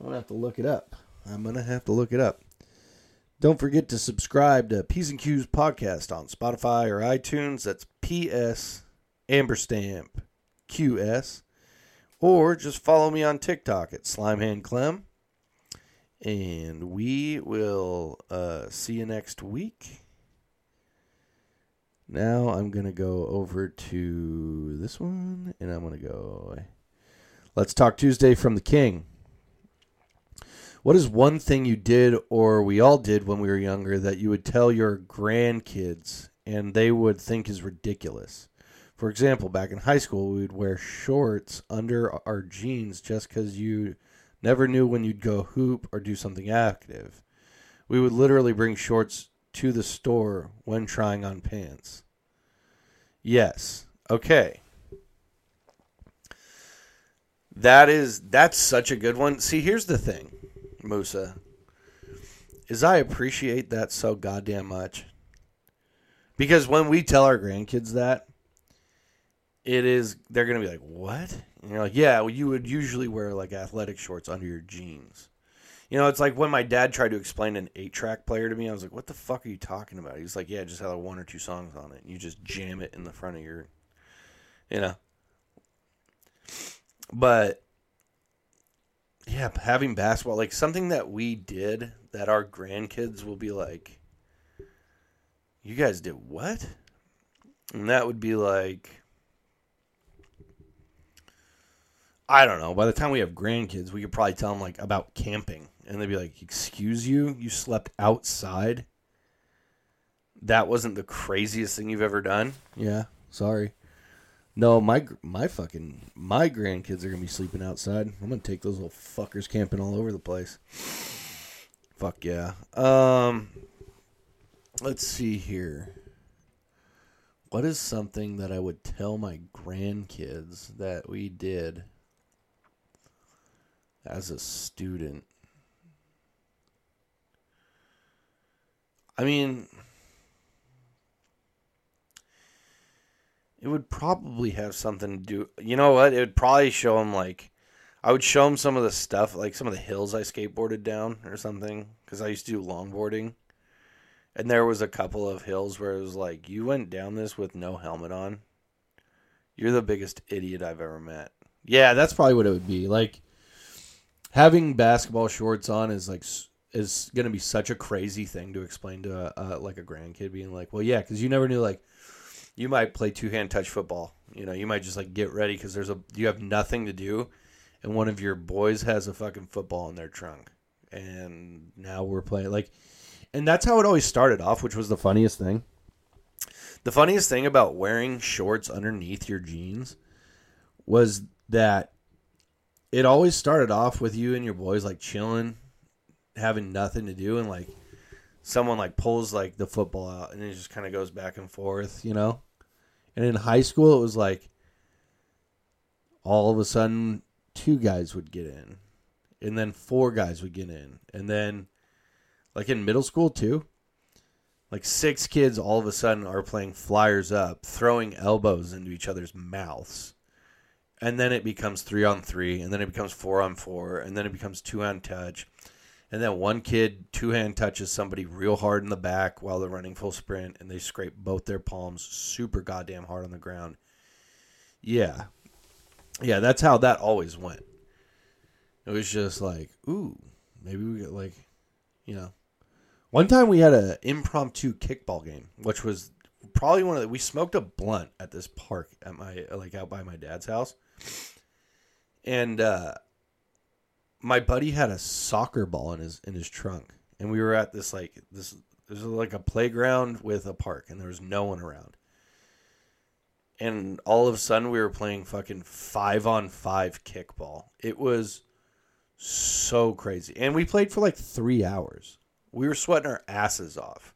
going to have to look it up. I'm going to have to look it up. Don't forget to subscribe to P's and Q's podcast on Spotify or iTunes. That's PS amperstamp QS. Or just follow me on TikTok at SlimehandClem. And we will uh, see you next week. Now I'm going to go over to this one and I'm going to go Let's talk Tuesday from the King. What is one thing you did or we all did when we were younger that you would tell your grandkids and they would think is ridiculous? For example, back in high school, we would wear shorts under our jeans just because you never knew when you'd go hoop or do something active. We would literally bring shorts to the store when trying on pants. Yes. Okay. That is that's such a good one. See, here's the thing, Musa. Is I appreciate that so goddamn much. Because when we tell our grandkids that, it is they're gonna be like, What? And you're like, Yeah, well, you would usually wear like athletic shorts under your jeans. You know, it's like when my dad tried to explain an eight track player to me, I was like, What the fuck are you talking about? He's like, Yeah, just had like one or two songs on it. And you just jam it in the front of your you know. But yeah, having basketball, like something that we did that our grandkids will be like, You guys did what? And that would be like I don't know. By the time we have grandkids, we could probably tell them like about camping, and they'd be like, "Excuse you, you slept outside? That wasn't the craziest thing you've ever done." Yeah, sorry. No, my my fucking my grandkids are gonna be sleeping outside. I'm gonna take those little fuckers camping all over the place. Fuck yeah. Um, let's see here. What is something that I would tell my grandkids that we did as a student? I mean, it would probably have something to do. You know what? It would probably show him like I would show him some of the stuff, like some of the hills I skateboarded down or something, because I used to do longboarding. And there was a couple of hills where it was like, you went down this with no helmet on. You're the biggest idiot I've ever met. Yeah, that's probably what it would be. Like having basketball shorts on is like is going to be such a crazy thing to explain to a, uh, like a grandkid being like, "Well, yeah, cuz you never knew like you might play two-hand touch football. You know, you might just like get ready cuz there's a you have nothing to do and one of your boys has a fucking football in their trunk. And now we're playing like and that's how it always started off, which was the funniest thing. The funniest thing about wearing shorts underneath your jeans was that it always started off with you and your boys like chilling, having nothing to do, and like someone like pulls like the football out and it just kind of goes back and forth, you know. And in high school, it was like all of a sudden two guys would get in, and then four guys would get in, and then like in middle school too. Like six kids all of a sudden are playing flyers up, throwing elbows into each other's mouths. And then it becomes three on three, and then it becomes four on four, and then it becomes two on touch. And then one kid two hand touches somebody real hard in the back while they're running full sprint, and they scrape both their palms super goddamn hard on the ground. Yeah. Yeah, that's how that always went. It was just like, ooh, maybe we get like, you know. One time we had an impromptu kickball game, which was probably one of the, we smoked a blunt at this park at my like out by my dad's house. And uh my buddy had a soccer ball in his in his trunk. And we were at this like this was like a playground with a park and there was no one around. And all of a sudden we were playing fucking 5 on 5 kickball. It was so crazy. And we played for like 3 hours. We were sweating our asses off.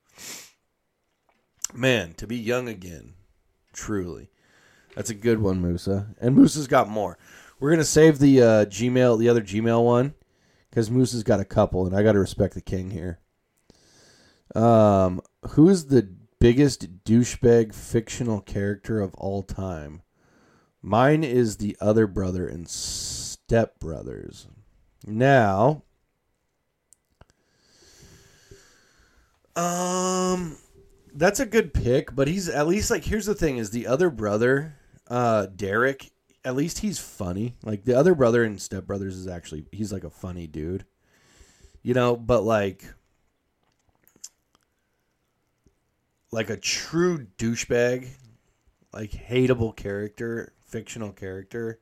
Man, to be young again, truly. That's a good one, Musa. And Musa's got more. We're gonna save the uh, Gmail, the other Gmail one, because Moose has got a couple, and I got to respect the king here. Um, who is the biggest douchebag fictional character of all time? Mine is the other brother in Step Brothers. Now, um, that's a good pick, but he's at least like here's the thing: is the other brother, uh, Derek. At least he's funny. Like the other brother in Step Brothers is actually he's like a funny dude, you know. But like, like a true douchebag, like hateable character, fictional character.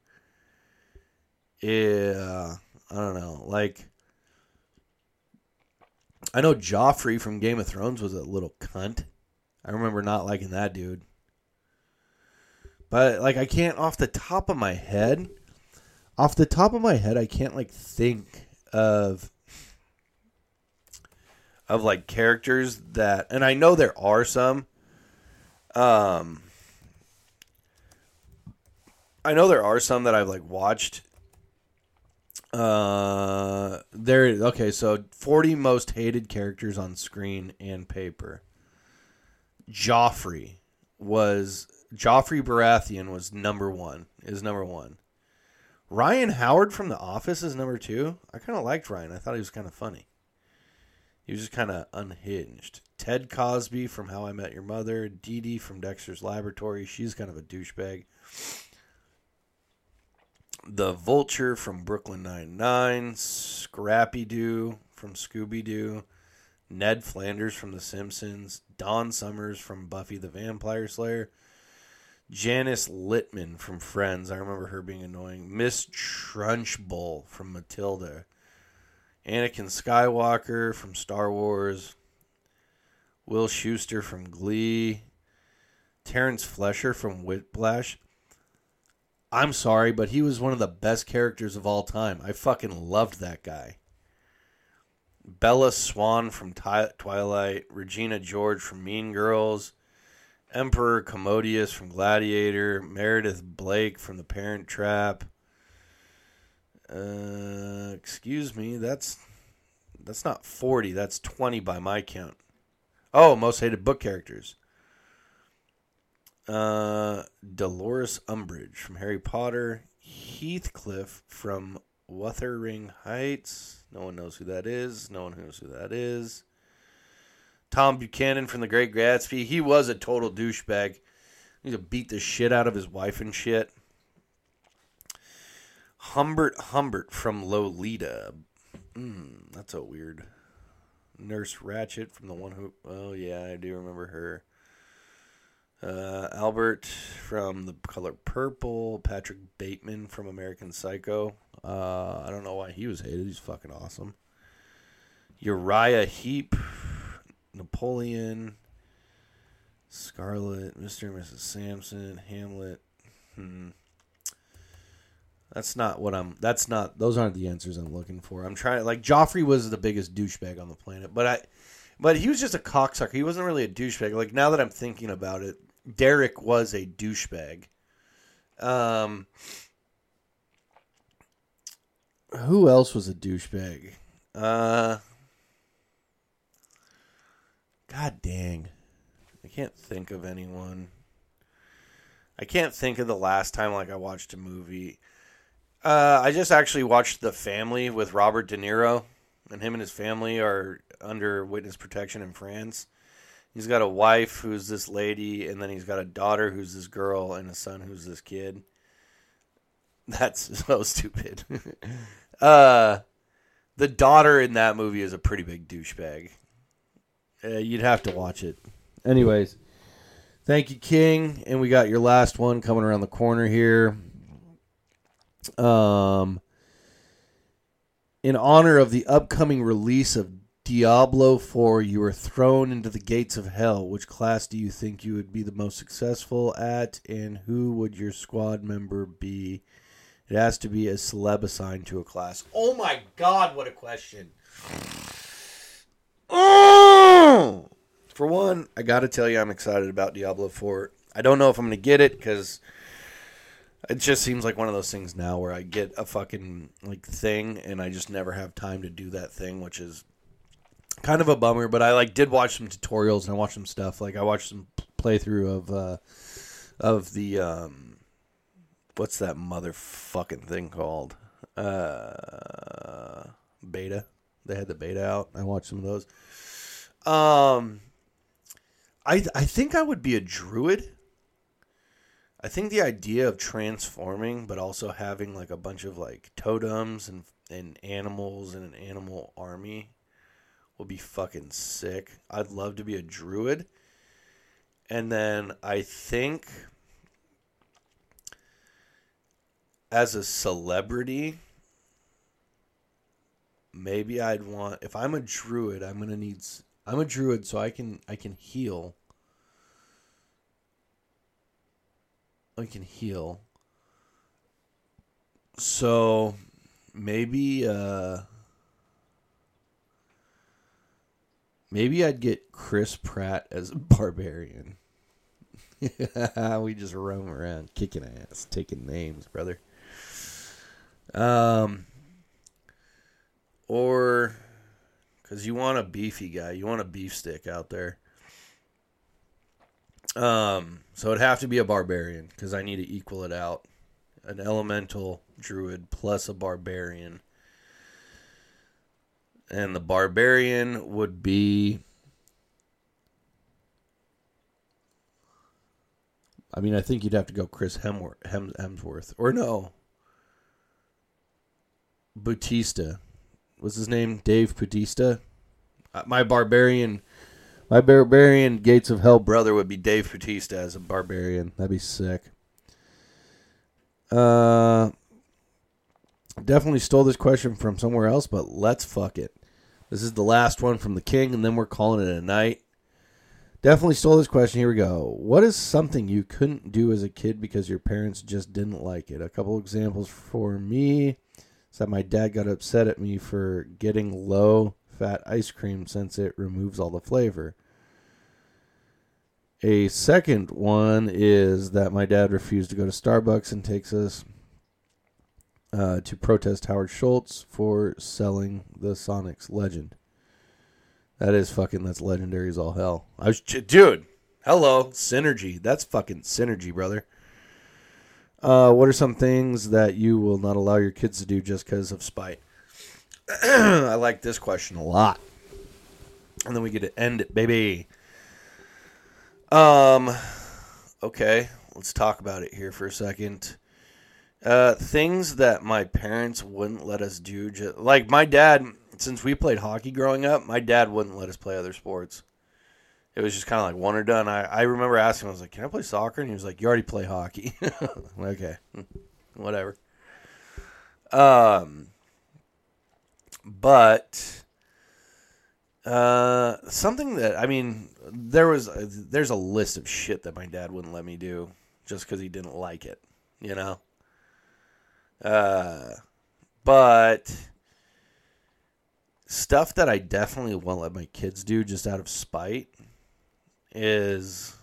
Yeah, I don't know. Like, I know Joffrey from Game of Thrones was a little cunt. I remember not liking that dude. But like, I can't off the top of my head. Off the top of my head, I can't like think of of like characters that, and I know there are some. Um, I know there are some that I've like watched. Uh, there. Okay, so forty most hated characters on screen and paper. Joffrey was Joffrey Baratheon was number one. Is number one. Ryan Howard from The Office is number two. I kind of liked Ryan. I thought he was kind of funny. He was just kind of unhinged. Ted Mosby from How I Met Your Mother. Dee Dee from Dexter's Laboratory. She's kind of a douchebag. The Vulture from Brooklyn Nine-Nine. Scrappy Doo from Scooby Doo. Ned Flanders from The Simpsons. Dawn Summers from Buffy the Vampire Slayer. Janice Litman from Friends. I remember her being annoying. Miss Trunchbull from Matilda. Anakin Skywalker from Star Wars. Will Schuester from Glee. Terence Fletcher from Whiplash. I'm sorry, but he was one of the best characters of all time. I fucking loved that guy. Bella Swan from Twilight. Regina George from Mean Girls. Emperor Commodius from Gladiator, Meredith Blake from The Parent Trap. Uh, excuse me, that's that's not 40, that's 20 by my count. Oh, most hated book characters. Uh, Dolores Umbridge from Harry Potter, Heathcliff from Wuthering Heights. No one knows who that is. No one knows who that is. Tom Buchanan from The Great Gatsby. He was a total douchebag. He to beat the shit out of his wife and shit. Humbert Humbert from Lolita. Mm, that's a weird. Nurse Ratched from the one who. Oh yeah, I do remember her. Uh, Albert from The Color Purple. Patrick Bateman from American Psycho. Uh, I don't know why he was hated. He's fucking awesome. Uriah Heep Napoleon, Scarlet, Mr. and Mrs. Sampson, Hamlet. Hmm. That's not what I'm. That's not. Those aren't the answers I'm looking for. I'm trying. Like Joffrey was the biggest douchebag on the planet, but I, but he was just a cocksucker. He wasn't really a douchebag. Like now that I'm thinking about it, Derek was a douchebag. Um. Who else was a douchebag? Uh. God dang. I can't think of anyone. I can't think of the last time like I watched a movie. Uh, I just actually watched The Family with Robert De Niro, and him and his family are under witness protection in France. He's got a wife who's this lady, and then he's got a daughter who's this girl, and a son who's this kid. That's [laughs] so stupid. [laughs] uh, the daughter in that movie is a pretty big douchebag. Uh, you'd have to watch it. Anyways, thank you, King. And we got your last one coming around the corner here. Um, in honor of the upcoming release of Diablo 4, you are thrown into the gates of hell. Which class do you think you would be the most successful at, and who would your squad member be? It has to be a celeb assigned to a class. Oh my god, what a question! For one, I got to tell you, I'm excited about Diablo 4. I don't know if I'm going to get it because it just seems like one of those things now where I get a fucking like thing and I just never have time to do that thing, which is kind of a bummer. But I like did watch some tutorials and I watched some stuff. Like I watched some playthrough of uh, of the um, what's that motherfucking thing called? Uh, beta. They had the beta out. I watched some of those. Um, I I think I would be a druid. I think the idea of transforming, but also having like a bunch of like totems and and animals and an animal army, would be fucking sick. I'd love to be a druid. And then I think as a celebrity, maybe I'd want if I'm a druid, I'm gonna need. I'm a druid, so I can I can heal. I can heal. So maybe uh maybe I'd get Chris Pratt as a barbarian. [laughs] we just roam around kicking ass, taking names, brother. Um or cuz you want a beefy guy, you want a beef stick out there. Um so it'd have to be a barbarian cuz I need to equal it out an elemental druid plus a barbarian. And the barbarian would be. I mean, I think you'd have to go Chris Hemsworth, Hemsworth. Or no. Bautista. What's his name? Dave Bautista? Uh, my barbarian. My barbarian Gates of Hell brother would be Dave Bautista as a barbarian. That'd be sick. Uh, definitely stole this question from somewhere else, but let's fuck it. This is the last one from the king, and then we're calling it a night. Definitely stole this question. Here we go. What is something you couldn't do as a kid because your parents just didn't like it? A couple examples for me is that my dad got upset at me for getting low fat ice cream since it removes all the flavor. A second one is that my dad refused to go to Starbucks and takes us uh, to protest Howard Schultz for selling the Sonics legend. That is fucking that's legendary as all hell. I was dude. Hello, synergy. That's fucking synergy, brother. Uh, what are some things that you will not allow your kids to do just because of spite? [clears throat] I like this question a lot. And then we get to end it, baby. Um, okay, let's talk about it here for a second. Uh, things that my parents wouldn't let us do, ju- like my dad. Since we played hockey growing up, my dad wouldn't let us play other sports. It was just kind of like one or done. I, I remember asking him, I was like, "Can I play soccer?" And he was like, "You already play hockey." [laughs] okay, [laughs] whatever. Um, but uh, something that I mean, there was there's a list of shit that my dad wouldn't let me do just because he didn't like it, you know. Uh, but stuff that I definitely won't let my kids do just out of spite is,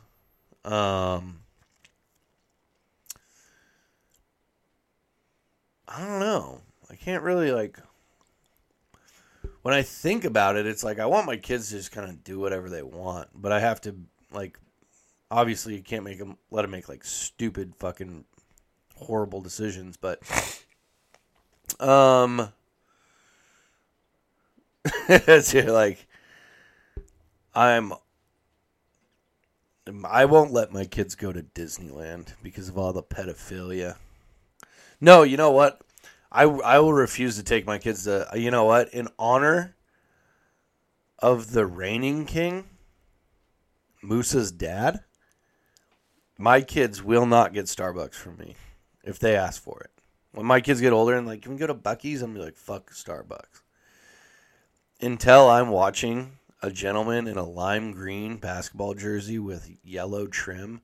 um, I don't know. I can't really like when I think about it, it's like I want my kids to just kind of do whatever they want, but I have to like obviously you can't make them let them make like stupid fucking horrible decisions, but um [laughs] it's like I'm I won't let my kids go to Disneyland because of all the pedophilia. No, you know what? I, I will refuse to take my kids to. You know what? In honor of the reigning king, Musa's dad, my kids will not get Starbucks from me if they ask for it. When my kids get older and like, can we go to Bucky's? I'm be like, fuck Starbucks. Until I'm watching a gentleman in a lime green basketball jersey with yellow trim,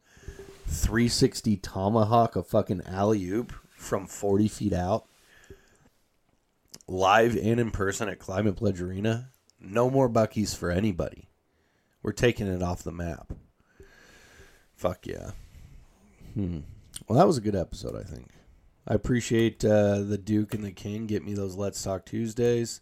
360 tomahawk a fucking alley oop from 40 feet out live and in person at Climate Pledge Arena. No more Bucky's for anybody. We're taking it off the map. Fuck yeah. Hmm. Well, that was a good episode, I think. I appreciate uh, the Duke and the King get me those Let's Talk Tuesdays.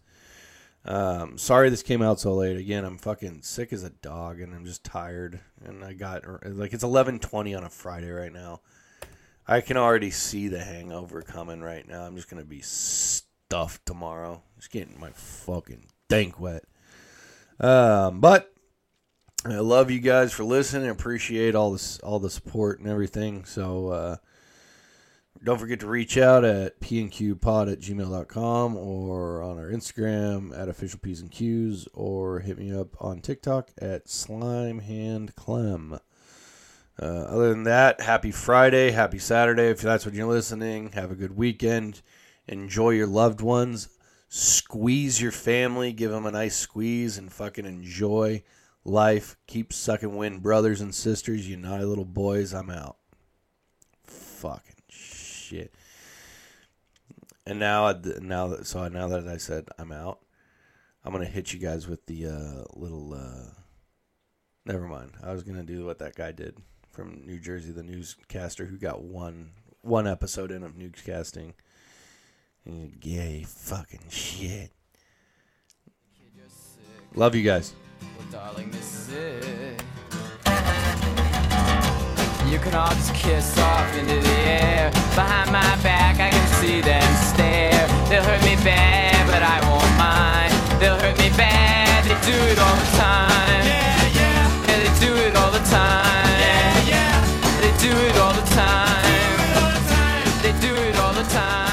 Um, sorry this came out so late. Again, I'm fucking sick as a dog, and I'm just tired. And I got like it's 11:20 on a Friday right now. I can already see the hangover coming right now. I'm just gonna be stuffed tomorrow. Just getting my fucking dank wet. Um, but I love you guys for listening. I appreciate all this, all the support and everything. So uh, don't forget to reach out at pnqpod at gmail.com or on our Instagram at official P's and Q's or hit me up on TikTok at slime hand clem. Uh, other than that, happy Friday, happy Saturday if that's when you're listening. Have a good weekend. Enjoy your loved ones. squeeze your family, give them a nice squeeze, and fucking enjoy life. Keep sucking wind, brothers and sisters. You naughty little boys. I'm out. Fucking. And now, now that so now that I said I'm out, I'm gonna hit you guys with the uh, little. Uh, never mind. I was gonna do what that guy did from New Jersey, the newscaster who got one one episode in of newscasting. Gay fucking shit. Love you guys. Well, darling. You can all just kiss off into the air. Behind my back, I can see them stare. They'll hurt me bad, but I won't mind. They'll hurt me bad, they do it all the time. Yeah, yeah. Yeah, they do it all the time. Yeah, yeah. They do it all the time. They do it all the time.